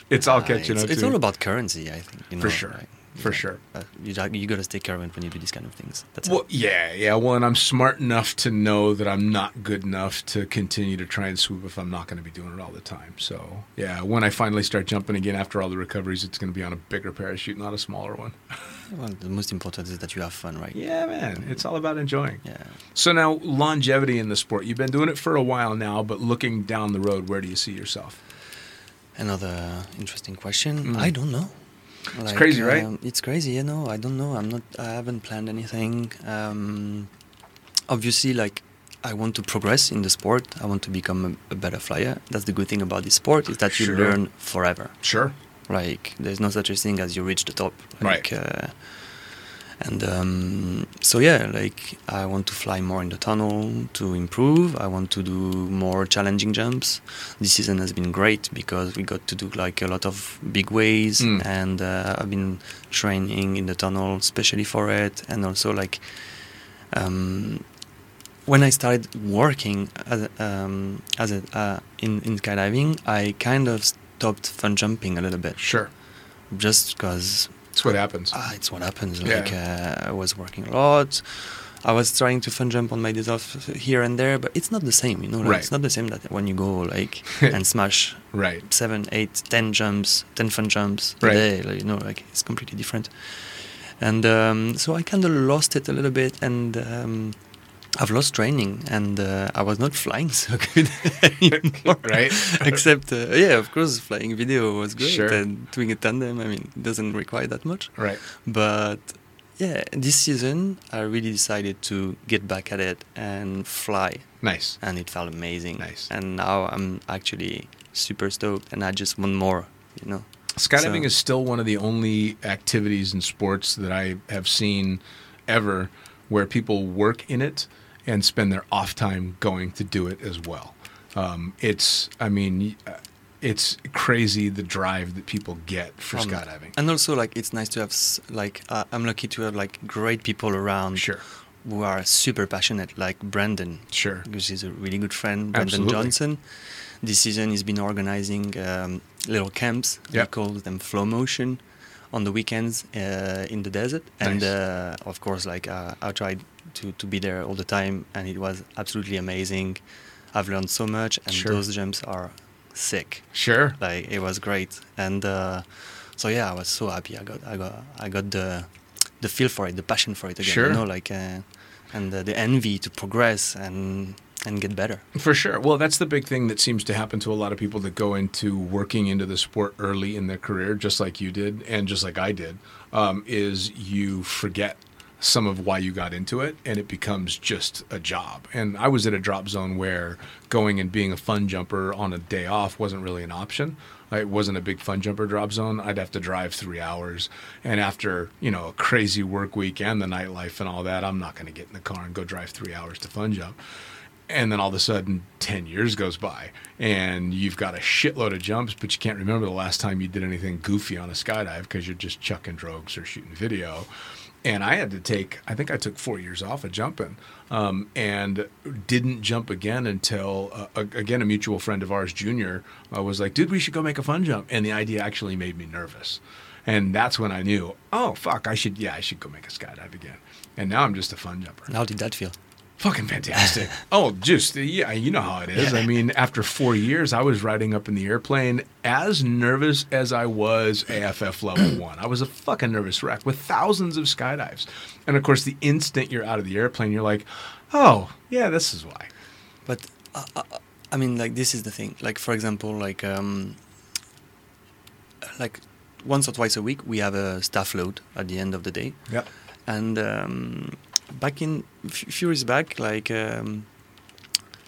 it's all Uh, catching it's, up. it's all about currency, I think. You know, For sure. like, For sure. uh, you got- you got to stay current when you do these kind of things. That's Well, it. yeah, yeah. Well, and I'm smart enough to know that I'm not good enough to continue to try and swoop if I'm not going to be doing it all the time. So, yeah, when I finally start jumping again after all the recoveries, it's going to be on a bigger parachute, not a smaller one. <laughs> Well, the most important is that you have fun, right? Yeah, man. It's all about enjoying. Yeah. So now, longevity in the sport. You've been doing it for a while now, but looking down the road, where do you see yourself? Another interesting question. Mm. I don't know. It's crazy, right? um, It's crazy. You know, I don't know. I'm not. I haven't planned anything. Um, obviously, like I want to progress in the sport. I want to become a, a better flyer. That's the good thing about this sport is that you Sure. learn forever. Sure. Like there's no such a thing as you reach the top. Like, Right. Uh, and um, so yeah, like I want to fly more in the tunnel to improve. I want to do more challenging jumps. This season has been great because we got to do like a lot of big ways, Mm. and uh, I've been training in the tunnel especially for it, and also like. Um, when I started working as um, as a, uh, in in skydiving, I kind of stopped fun jumping a little bit, Sure. just because That's what happens. ah, it's what happens. Yeah. Like uh, I was working a lot. I was trying to fun jump on my days off here and there, but it's not the same, you know. Like, Right. It's not the same that when you go like <laughs> and smash right. seven, eight, ten jumps, ten fun jumps a Right. day. Like, you know, like it's completely different. And um, so I kind of lost it a little bit, and um, I've lost training, and uh, I was not flying <laughs> so good anymore. <laughs> Right. Except, uh, yeah, of course, flying video was great, Sure. and doing a tandem. I mean, it doesn't require that much. Right. But yeah, this season I really decided to get back at it and fly, Nice. and it felt amazing. Nice. And now I'm actually super stoked, and I just want more. You know. Skydiving So- is still one of the only activities in sports that I have seen ever where people work in it and spend their off time going to do it as well. Um, it's, I mean, uh, it's crazy the drive that people get for Um, skydiving. And also, like, it's nice to have, like, uh, I'm lucky to have, like, great people around Sure. who are super passionate, like Brandon, Sure. because he's a really good friend, Brandon Absolutely. Johnson. This season, he's been organizing um, little camps. He Yep. calls them Flow Motion on the weekends uh, in the desert. And, Nice. uh, of course, like, uh, I tried to, to be there all the time, and it was absolutely amazing. I've learned so much, and Sure. those jumps are sick Sure. like it was great and uh, so yeah i was so happy i got i got i got the the feel for it the passion for it again Sure. you know like uh, and uh, the envy to progress and and get better For sure. Well, that's the big thing that seems to happen to a lot of people that go into working into the sport early in their career, just like you did, and just like I did, um, is you forget some of why you got into it and it becomes just a job. And I was at a drop zone where going and being a fun jumper on a day off wasn't really an option. It wasn't a big fun jumper drop zone. I'd have to drive three hours. And after, you know, a crazy work week and the nightlife and all that, I'm not going to get in the car and go drive three hours to fun jump and then all of a sudden 10 years goes by and you've got a shitload of jumps but you can't remember the last time you did anything goofy on a skydive because you're just chucking drogues or shooting video. And i had to take i think i took four years off of jumping um, and didn't jump again until uh, again a mutual friend of ours junior uh, was like dude we should go make a fun jump. And the idea actually made me nervous. And that's when i knew oh fuck i should yeah i should go make a skydive again. And now i'm just a fun jumper. How did that feel Fucking fantastic. oh, just, yeah, you know how it is. I mean, after four years, I was riding up in the airplane as nervous as I was AFF level <clears throat> one. I was a fucking nervous wreck with thousands of skydives. And of course, the instant you're out of the airplane, you're like, oh, yeah, this is why. but uh, uh, i mean like this is the thing like for example like um like once or twice a week we have a staff load at the end of the day Yeah. and um, back in a few years back like um,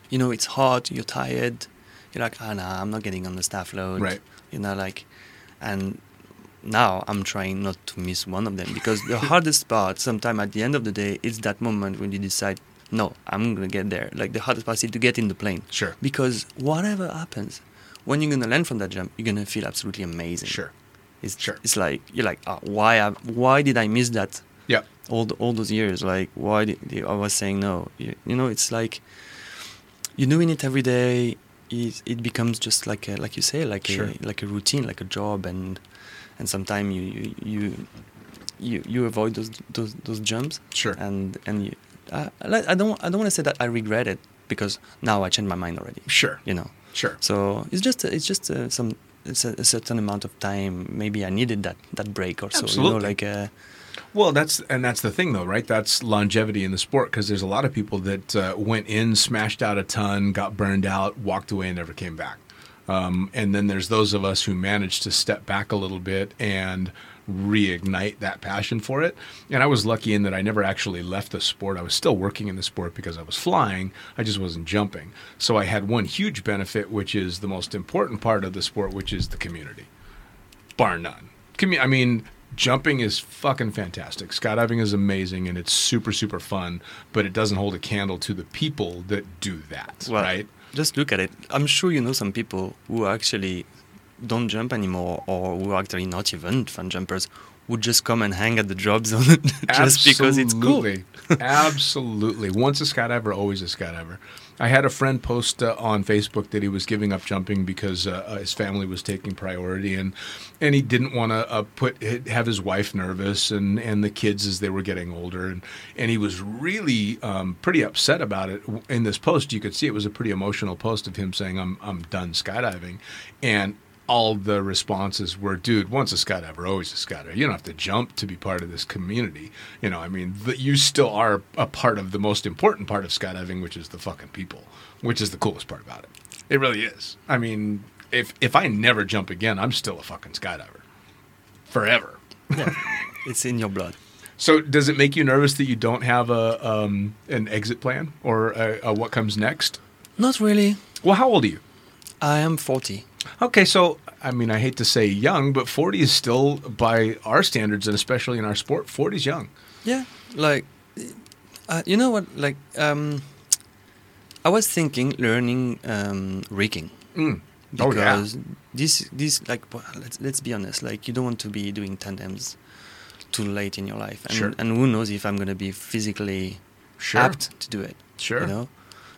you know it's hot you're tired you're like ah nah i'm not getting on the staff load Right. you know like and now i'm trying not to miss one of them because the <laughs> hardest part sometime at the end of the day is that moment when you decide no i'm gonna get there like the hardest part is to get in the plane Sure. because whatever happens when you're gonna land from that jump you're gonna feel absolutely amazing Sure. it's, Sure. it's like you're like oh, why I, why did i miss that Yep. all the, all those years like why did, i was saying no you, you know it's like you're doing it every day, it, it becomes just like a, like you say, like Sure. a like a routine, like a job, and and sometimes you you you you, you avoid those those those jumps. Sure. And and you, I, I don't I don't want to say that I regret it because now I changed my mind already. Sure. You know. Sure. So it's just it's just uh, some it's a, a certain amount of time. Maybe I needed that that break or so. You Absolutely. know, like uh, Well, that's and that's the thing, though, right? That's longevity in the sport because there's a lot of people that uh, went in, smashed out a ton, got burned out, walked away, and never came back. Um, and then there's those of us who managed to step back a little bit and reignite that passion for it. And I was lucky in that I never actually left the sport. I was still working in the sport because I was flying. I just wasn't jumping. So I had one huge benefit, which is the most important part of the sport, which is the community bar none. I mean, jumping is fucking fantastic. Skydiving is amazing and it's super super fun, but it doesn't hold a candle to the people that do that, well, right? Just look at it. I'm sure you know some people who actually don't jump anymore, or who are actually not even fun jumpers, who just come and hang at the drop zone <laughs> just because it's cool. Absolutely. <laughs> Absolutely. Once a skydiver, always a skydiver. I had a friend post uh, on Facebook that he was giving up jumping because uh, uh, his family was taking priority and and he didn't want to uh, put have his wife nervous and and the kids as they were getting older and and he was really um, pretty upset about it. In this post, you could see it was a pretty emotional post of him saying, "I'm I'm done skydiving," and all the responses were, dude, once a skydiver, always a skydiver. You don't have to jump to be part of this community. You know, I mean, the, you still are a part of the most important part of skydiving, which is the fucking people, which is the coolest part about it. It really is. I mean, if if I never jump again, I'm still a fucking skydiver. Forever. <laughs> It's in your blood. So, does it make you nervous that you don't have a um, an exit plan or a, a what comes next? Not really. Well, how old are you? I am 40. Okay, so I mean, I hate to say young, but 40 is still, by our standards, and especially in our sport, 40 is young. Yeah, like, uh, you know what? Like, um, I was thinking learning um, rigging Mm. Oh, yeah. because this, this, like, let's let's be honest. Like, you don't want to be doing tandems too late in your life, and Sure. and who knows if I'm gonna be physically Sure. apt to do it. Sure. You know,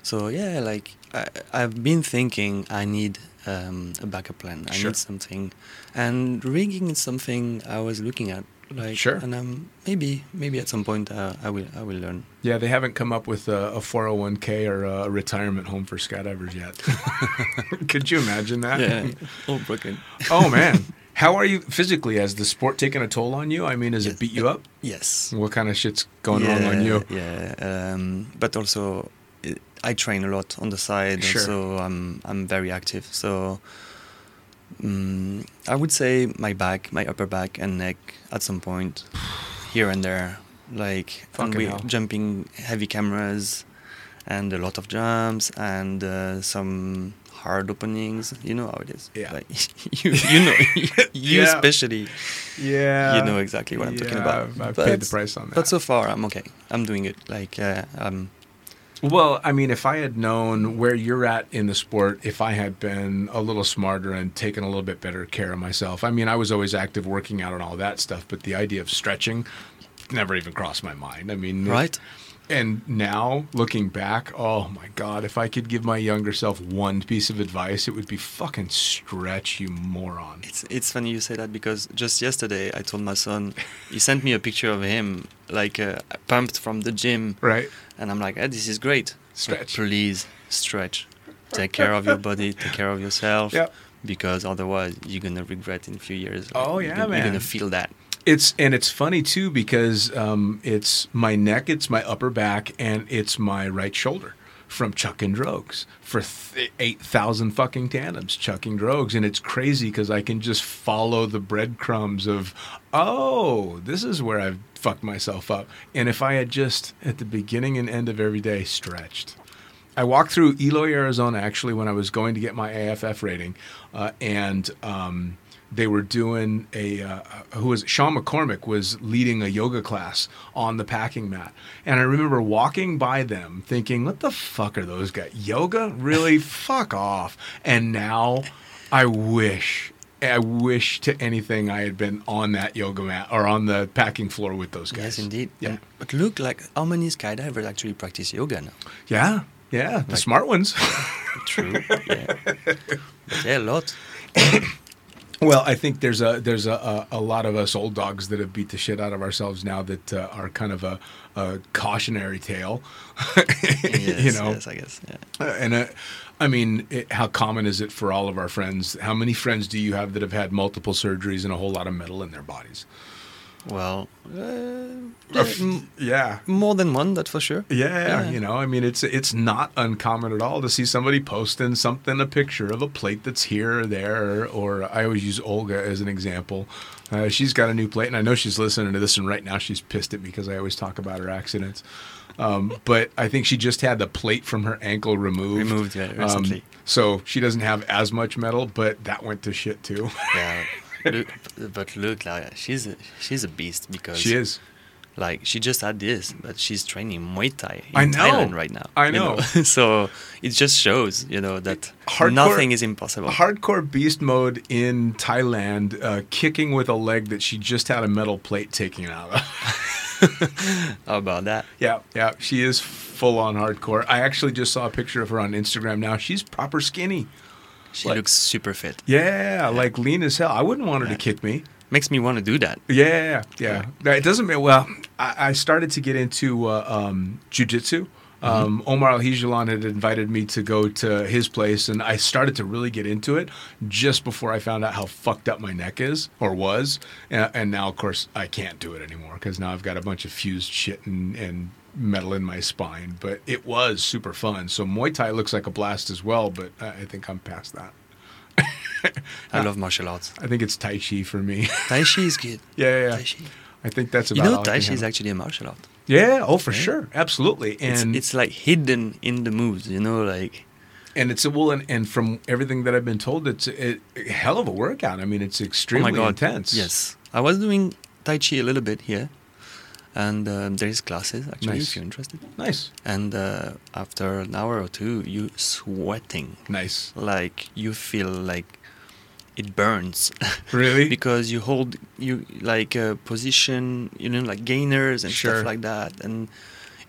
so yeah, like I, I've been thinking I need um, a backup plan. I Sure. need something, and rigging is something I was looking at. Like, Sure. and um, maybe maybe at some point uh, I will I will learn. Yeah, they haven't come up with a, a 401k or a retirement home for skydivers yet. <laughs> Could you imagine that? Yeah, all broken. oh, <laughs> man. How are you physically? Has the sport taken a toll on you? I mean, has Yes. it beat you up? Yes. What kind of shit's going wrong on you? Yeah, um, but also I train a lot on the side, Sure. so I'm I'm very active. So um, I would say my back, my upper back and neck at some point, here and there, like and we jumping heavy cameras, and a lot of jumps and uh, some hard openings. You know how it is. Yeah. Like, <laughs> you you know <laughs> you Yeah. especially Yeah. you know exactly what I'm talking about. I've, I've But- paid the price on that. But so far, I'm okay. I'm doing it. Like, uh, um, Well, I mean, if I had known where you're at in the sport, if I had been a little smarter and taken a little bit better care of myself, I mean, I was always active working out and all that stuff, but the idea of stretching never even crossed my mind. I mean, right? And now, looking back, oh my God, if I could give my younger self one piece of advice, it would be fucking stretch, you moron. It's it's funny you say that because just yesterday I told my son, he sent me a picture of him like uh, pumped from the gym, Right? And I'm like, eh, this is great. Stretch. Please stretch. Take care of your <laughs> body. Take care of yourself. Yep. Because otherwise, you're gonna regret in a few years. Oh, You're yeah, gonna- You're gonna feel that. It's and it's funny too because um, it's my neck, it's my upper back, and it's my right shoulder from chucking drogues for th- eight thousand fucking tandems chucking drogues, and it's crazy because I can just follow the breadcrumbs of oh, this is where I've fucked myself up, and if I had just at the beginning and end of every day stretched. I walked through Eloy, Arizona, actually, when I was going to get my AFF rating, uh, and um, they were doing a uh, who was? Sean McCormick was leading a yoga class on the packing mat, and I remember walking by them thinking, "What the fuck are those guys? Yoga? Really? <laughs> fuck off!" And now, I wish. I wish to anything I had been on that yoga mat or on the packing floor with those guys. Yes, indeed. Yeah. And- but look, like how many skydivers actually practice yoga now? Yeah. Yeah, the Like- smart ones. <laughs> True. yeah. <laughs> But yeah, a lot. <coughs> Well, I think there's a there's a, a, a lot of us old dogs that have beat the shit out of ourselves now that uh, are kind of a, a cautionary tale. <laughs> Yes, you know, yes, I guess. Yeah. Uh, and uh, I mean, it, how common is it for all of our friends? How many friends do you have that have had multiple surgeries and a whole lot of metal in their bodies? Well, uh, yeah, m- Yeah. more than one, that's for sure. Yeah, Yeah. you know, I mean, it's it's not uncommon at all to see somebody posting something, a picture of a plate that's here or there, or I always use Olga as an example. Uh, she's got a new plate, and I know she's listening to this, and right now she's pissed at me because I always talk about her accidents. Um, <laughs> but I think she just had the plate from her ankle removed. Removed, yeah, Um, so she doesn't have as much metal, but that went to shit too. Yeah. <laughs> look, but look, like she's a, she's a beast because she is. like she just had this, but she's training Muay Thai in. Thailand right now. I know. you know. <laughs> so it just shows, you know, that Hardcore- nothing is impossible. Hardcore beast mode in Thailand, uh, kicking with a leg that she just had a metal plate taken out of. <laughs> How about that? yeah, yeah, she is full on hardcore. I actually just saw a picture of her on Instagram now. She's proper skinny. She Like- looks super fit. Yeah, like lean as hell. I wouldn't want her Yeah. to kick me. Makes me want to do that. Yeah, yeah. It doesn't mean, well, I, I started to get into uh, um, jujitsu. Um, Omar Al-Hijalan had invited me to go to his place, and I started to really get into it just before I found out how fucked up my neck is or was. And, and now, of course, I can't do it anymore because now I've got a bunch of fused shit and, and metal in my spine. But it was super fun. So Muay Thai looks like a blast as well, but I think I'm past that. I love martial arts. I think it's Tai Chi for me. <laughs> Tai Chi is good. yeah, yeah, yeah. Tai Chi. I think that's about You know, Tai Chi is actually a martial art. Yeah, oh for Yeah. sure, absolutely, and it's like hidden in the moves, you know, like and it's a well, and, and from everything that I've been told, it's a, a hell of a workout. I mean, it's oh extremely god, intense. Yes, I was doing Tai Chi a little bit here, and um, there is classes actually Nice. if you're interested. nice, And uh, after an hour or two, you sweating nice. like you feel like it burns <laughs> Really? because you hold you like a position, you know, like gainers and Sure. stuff like that, and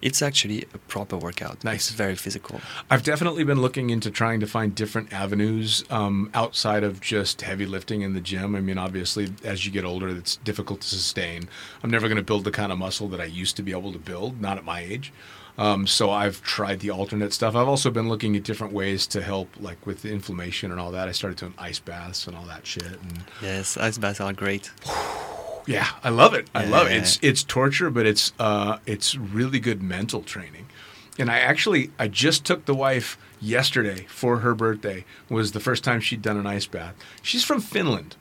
it's actually a proper workout. Nice. It's very physical. I've definitely been looking into trying to find different avenues um, outside of just heavy lifting in the gym. I mean, obviously, as you get older, it's difficult to sustain. I'm never going to build the kind of muscle that I used to be able to build, not at my age. Um, so I've tried the alternate stuff. I've also been looking at different ways to help, like with the inflammation and all that. I started doing ice baths and all that shit. And Yes, ice baths are great. <sighs> <laughs> yeah, I love it. I love it. It's it's torture, but it's uh it's really good mental training. And I actually I just took the wife yesterday for her birthday. Was the first time she'd done an ice bath. She's from Finland.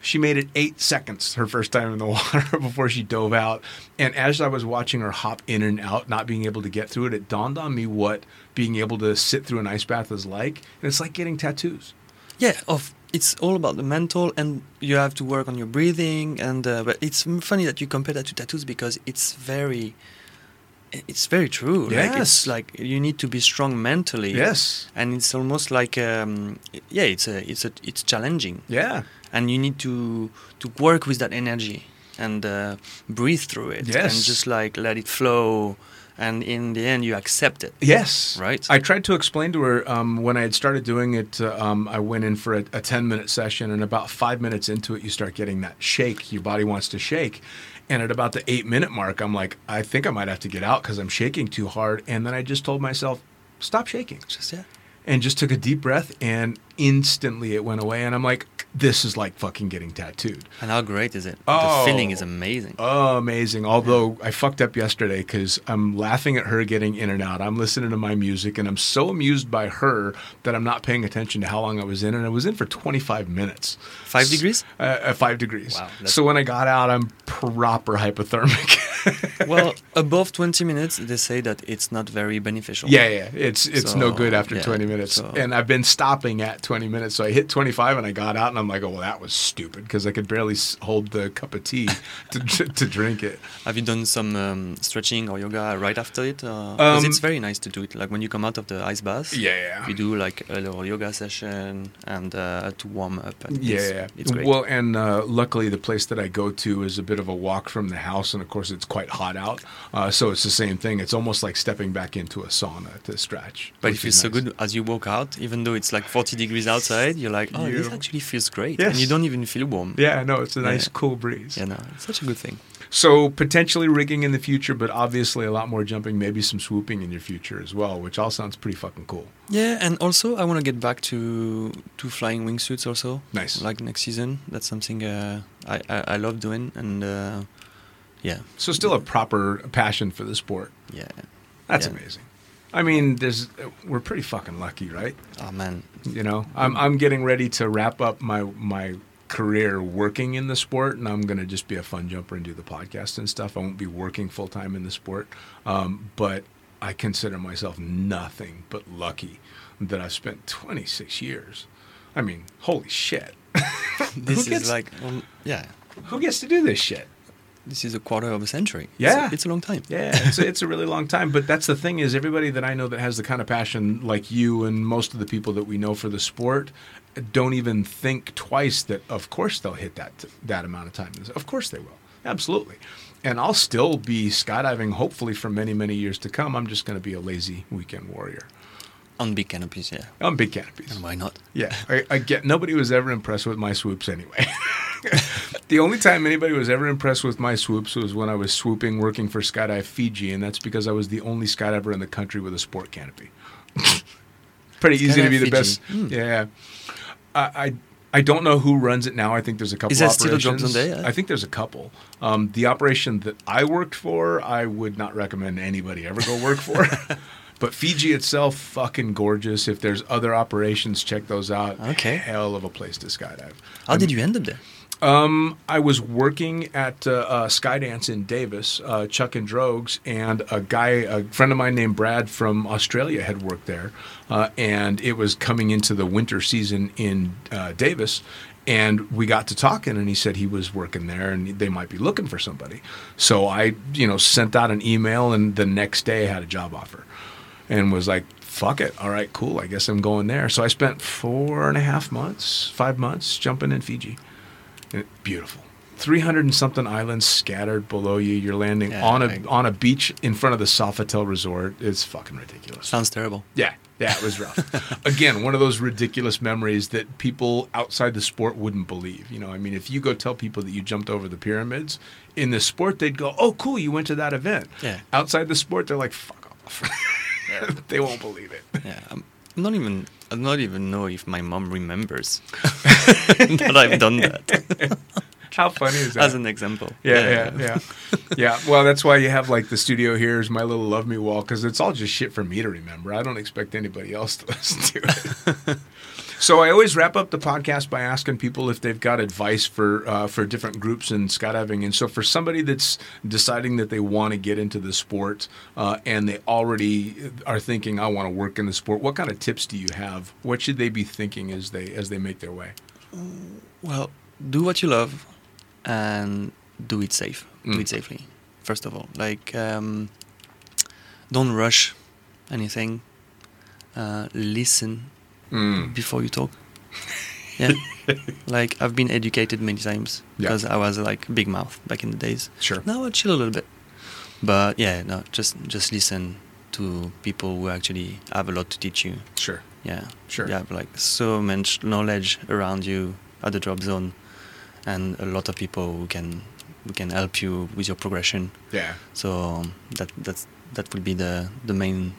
She made it eight seconds her first time in the <laughs> water before she dove out. And as I was watching her hop in and out, not being able to get through it, it dawned on me what being able to sit through an ice bath is like. And it's like getting tattoos. Yeah, of it's all about the mental, and you have to work on your breathing. And uh, but it's funny that you compare that to tattoos because it's very, it's very true. Like Yes. it's like you need to be strong mentally. Yes. and it's almost like um, yeah, it's a it's a it's challenging, Yeah. and you need to to work with that energy and uh, breathe through it, and just like let it flow. And in the end, you accept it. Yes. Right. I tried to explain to her um, when I had started doing it. Uh, um, I went in for a, a 10 minute session, and about five minutes into it, you start getting that shake. Your body wants to shake. And at about the eight minute mark, I'm like, I think I might have to get out because I'm shaking too hard. And then I just told myself, stop shaking. Just yeah. And just took a deep breath, and instantly it went away. And I'm like, this is like fucking getting tattooed. And how great is it? Oh. The feeling is amazing. Oh, amazing. Although I fucked up yesterday because I'm laughing at her getting in and out. I'm listening to my music and I'm so amused by her that I'm not paying attention to how long I was in. And I was in for 25 minutes. Five degrees? Uh, uh, five degrees. Wow, So when I got out, I'm proper hypothermic. <laughs> <laughs> well, above 20 minutes, they say that it's not very beneficial. yeah, yeah. It's it's no good after yeah, 20 minutes. so- And I've been stopping at 20 minutes. So I hit 25 and I got out and I'm like, oh, well, that was stupid because I could barely hold the cup of tea <laughs> to, to drink it. Have you done some um, stretching or yoga right after it? Because Um, it's very nice to do it. Like when you come out of the ice bath, Yeah, yeah. you do like a little yoga session and uh, to warm up. And Yeah, it's, yeah. it's great. Well, and uh, luckily the place that I go to is a bit of a walk from the house, and of course it's quite hot out. Uh, so it's the same thing. It's almost like stepping back into a sauna to stretch. But it feels is so good as you walk out, even though it's like 40 degrees outside. You're like, oh, this actually feels great, Yes. and you don't even feel warm. Yeah, no, it's a nice Yeah. cool breeze. Yeah, no, it's such a good thing. So potentially rigging in the future, but obviously a lot more jumping, maybe some swooping in your future as well, which all sounds pretty fucking cool. Yeah, and also I want to get back to to flying wingsuits also. Nice. Like next season, that's something uh, I, I I love doing, and uh, yeah, So still a proper passion for the sport. yeah. That's Yeah. amazing. I mean, there's we're pretty fucking lucky, right? Oh man, You know, I'm I'm getting ready to wrap up my my career working in the sport, and I'm going to just be a fun jumper and do the podcast and stuff. I won't be working full time in the sport, um, but I consider myself nothing but lucky that I've spent 26 years. I mean, holy shit! <laughs> this gets- is like um, yeah, Who gets to do this shit? This is a quarter of a century. It's a- Yeah. it's a, long time. Yeah, it's a, it's a really long time. But that's the thing is, everybody that I know that has the kind of passion like you and most of the people that we know for the sport don't even think twice that of course they'll hit that that amount of time. Of course they will, absolutely. And I'll still be skydiving, hopefully for many many years to come. I'm just going to be a lazy weekend warrior On big canopies, yeah. on big canopies. And why not? Yeah, I, I get. Nobody was ever impressed with my swoops anyway. <laughs> the only time anybody was ever impressed with my swoops was when I was swooping working for Skydive Fiji, and that's because I was the only skydiver in the country with a sport canopy. <laughs> Pretty easy to be the Fiji. best. Hmm. Yeah, I, I I don't know who runs it now. I think there's a couple. Is there still Jobs on yeah? I think there's a couple. Um, the operation that I worked for, I would not recommend anybody ever go work for. <laughs> But Fiji itself, fucking gorgeous. If there's other operations, check those out. Okay. Hell of a place to skydive. How did you end up there? Um, I was working at uh, uh, Skydance in Davis, uh, Chuck and drogues, and a guy, a friend of mine named Brad from Australia had worked there, uh, and it was coming into the winter season in uh, Davis. And we got to talking, and he said he was working there, and they might be looking for somebody. So I, you know, sent out an email, and the next day I had a job offer, and was like, "Fuck it, all right, cool. I guess I'm going there." So I spent four and a half months, five months jumping in Fiji. It- beautiful. 300 and something islands scattered below you. You're landing Yeah, on a on a beach in front of the Sofitel Resort. It's fucking ridiculous. Sounds terrible. Yeah, yeah, it was rough. <laughs> Again, one of those ridiculous memories that people outside the sport wouldn't believe. You know, I mean, if you go tell people that you jumped over the pyramids in the sport, they'd go, "Oh, cool, you went to that event." Yeah. Outside the sport, they're like, "Fuck off." <laughs> <laughs> they won't believe it. Yeah, I'm not even. I don't even know if my mom remembers <laughs> <laughs> that I've done that. How funny is that? As an example. Yeah, yeah, yeah, yeah. Well, that's why you have like the studio here is my little love me wall because it's all just shit for me to remember. I don't expect anybody else to listen to it. So I always wrap up the podcast by asking people if they've got advice for uh, for different groups in skydiving. And so for somebody that's deciding that they want to get into the sport uh, and they already are thinking I want to work in the sport, what kind of tips do you have? What should they be thinking as they as they make their way? Well, do what you love, and do it safe. Do Mm. it safely. First of all, like um, don't rush anything. Uh, listen Mm. before you talk. <laughs> yeah, like I've been educated many times Yeah. because I was like big mouth back in the days. Sure. Now I chill a little bit, but yeah, no, just just listen to people who actually have a lot to teach you. Sure. Yeah, Sure. You have like so much knowledge around you at the drop zone, and a lot of people who can who can help you with your progression. Yeah. So that that's that would be the the main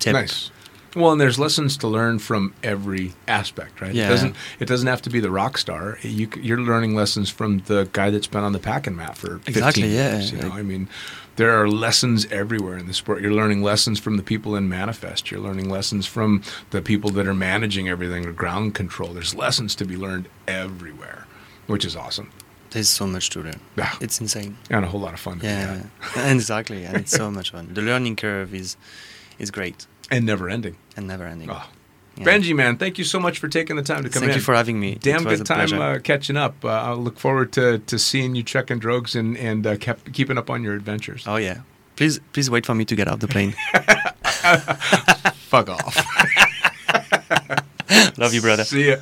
tip. Nice. Well, and there's lessons to learn from every aspect, right? Yeah. It doesn't it doesn't have to be the rock star. You, you're learning lessons from the guy that's been on the packing mat for 15 Exactly, yeah. years. You know, Like- I mean, there are lessons everywhere in the sport. You're learning lessons from the people in manifest. You're learning lessons from the people that are managing everything, or ground control. There's lessons to be learned everywhere, which is awesome There's so much to learn. Yeah. It's insane. and a whole lot of fun. Yeah, had. <laughs> exactly, and it's so much fun. The learning curve is is great and never ending. and never ending. Oh. Yeah. Benji, man, thank you so much for taking the time to come Thank in. Thank you for having me. Damn good time uh, catching up. Uh, I'll look forward to, to seeing you checking drogues and and uh, kept, keeping up on your adventures. Oh yeah. Please please wait for me to get off the plane. <laughs> <laughs> Fuck off. Love you, brother. See ya.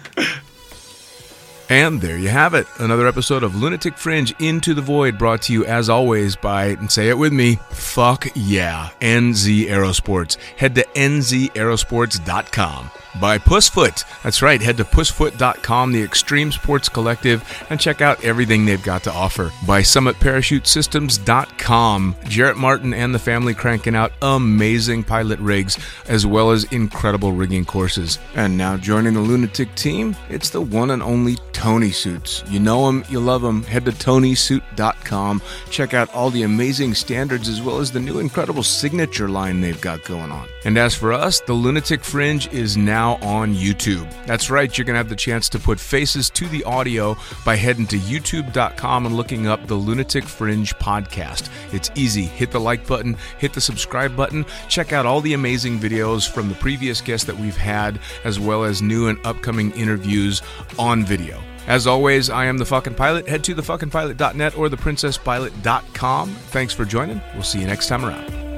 And there you have it. Another episode of Lunatic Fringe Into the Void brought to you as always by, and say it with me, fuck yeah, NZ Aerosports. Head to nzaerosports.com. By Pussfoot. That's right, head to pussfoot.com, the Extreme Sports Collective, and check out everything they've got to offer. By summitparachutesystems.com. Jarrett Martin and the family cranking out amazing pilot rigs as well as incredible rigging courses. And now joining the Lunatic team, it's the one and only Tony Suits. You know them, you love them. Head to tonysuit.com. Check out all the amazing standards as well as the new incredible signature line they've got going on. And as for us, the Lunatic Fringe is now on YouTube. That's right, you're going to have the chance to put faces to the audio by heading to youtube.com and looking up the Lunatic Fringe podcast. It's easy. Hit the like button, hit the subscribe button, check out all the amazing videos from the previous guests that we've had, as well as new and upcoming interviews on video. As always, I am the fucking pilot. Head to thefuckingpilot.net or theprincesspilot.com. Thanks for joining. We'll see you next time around.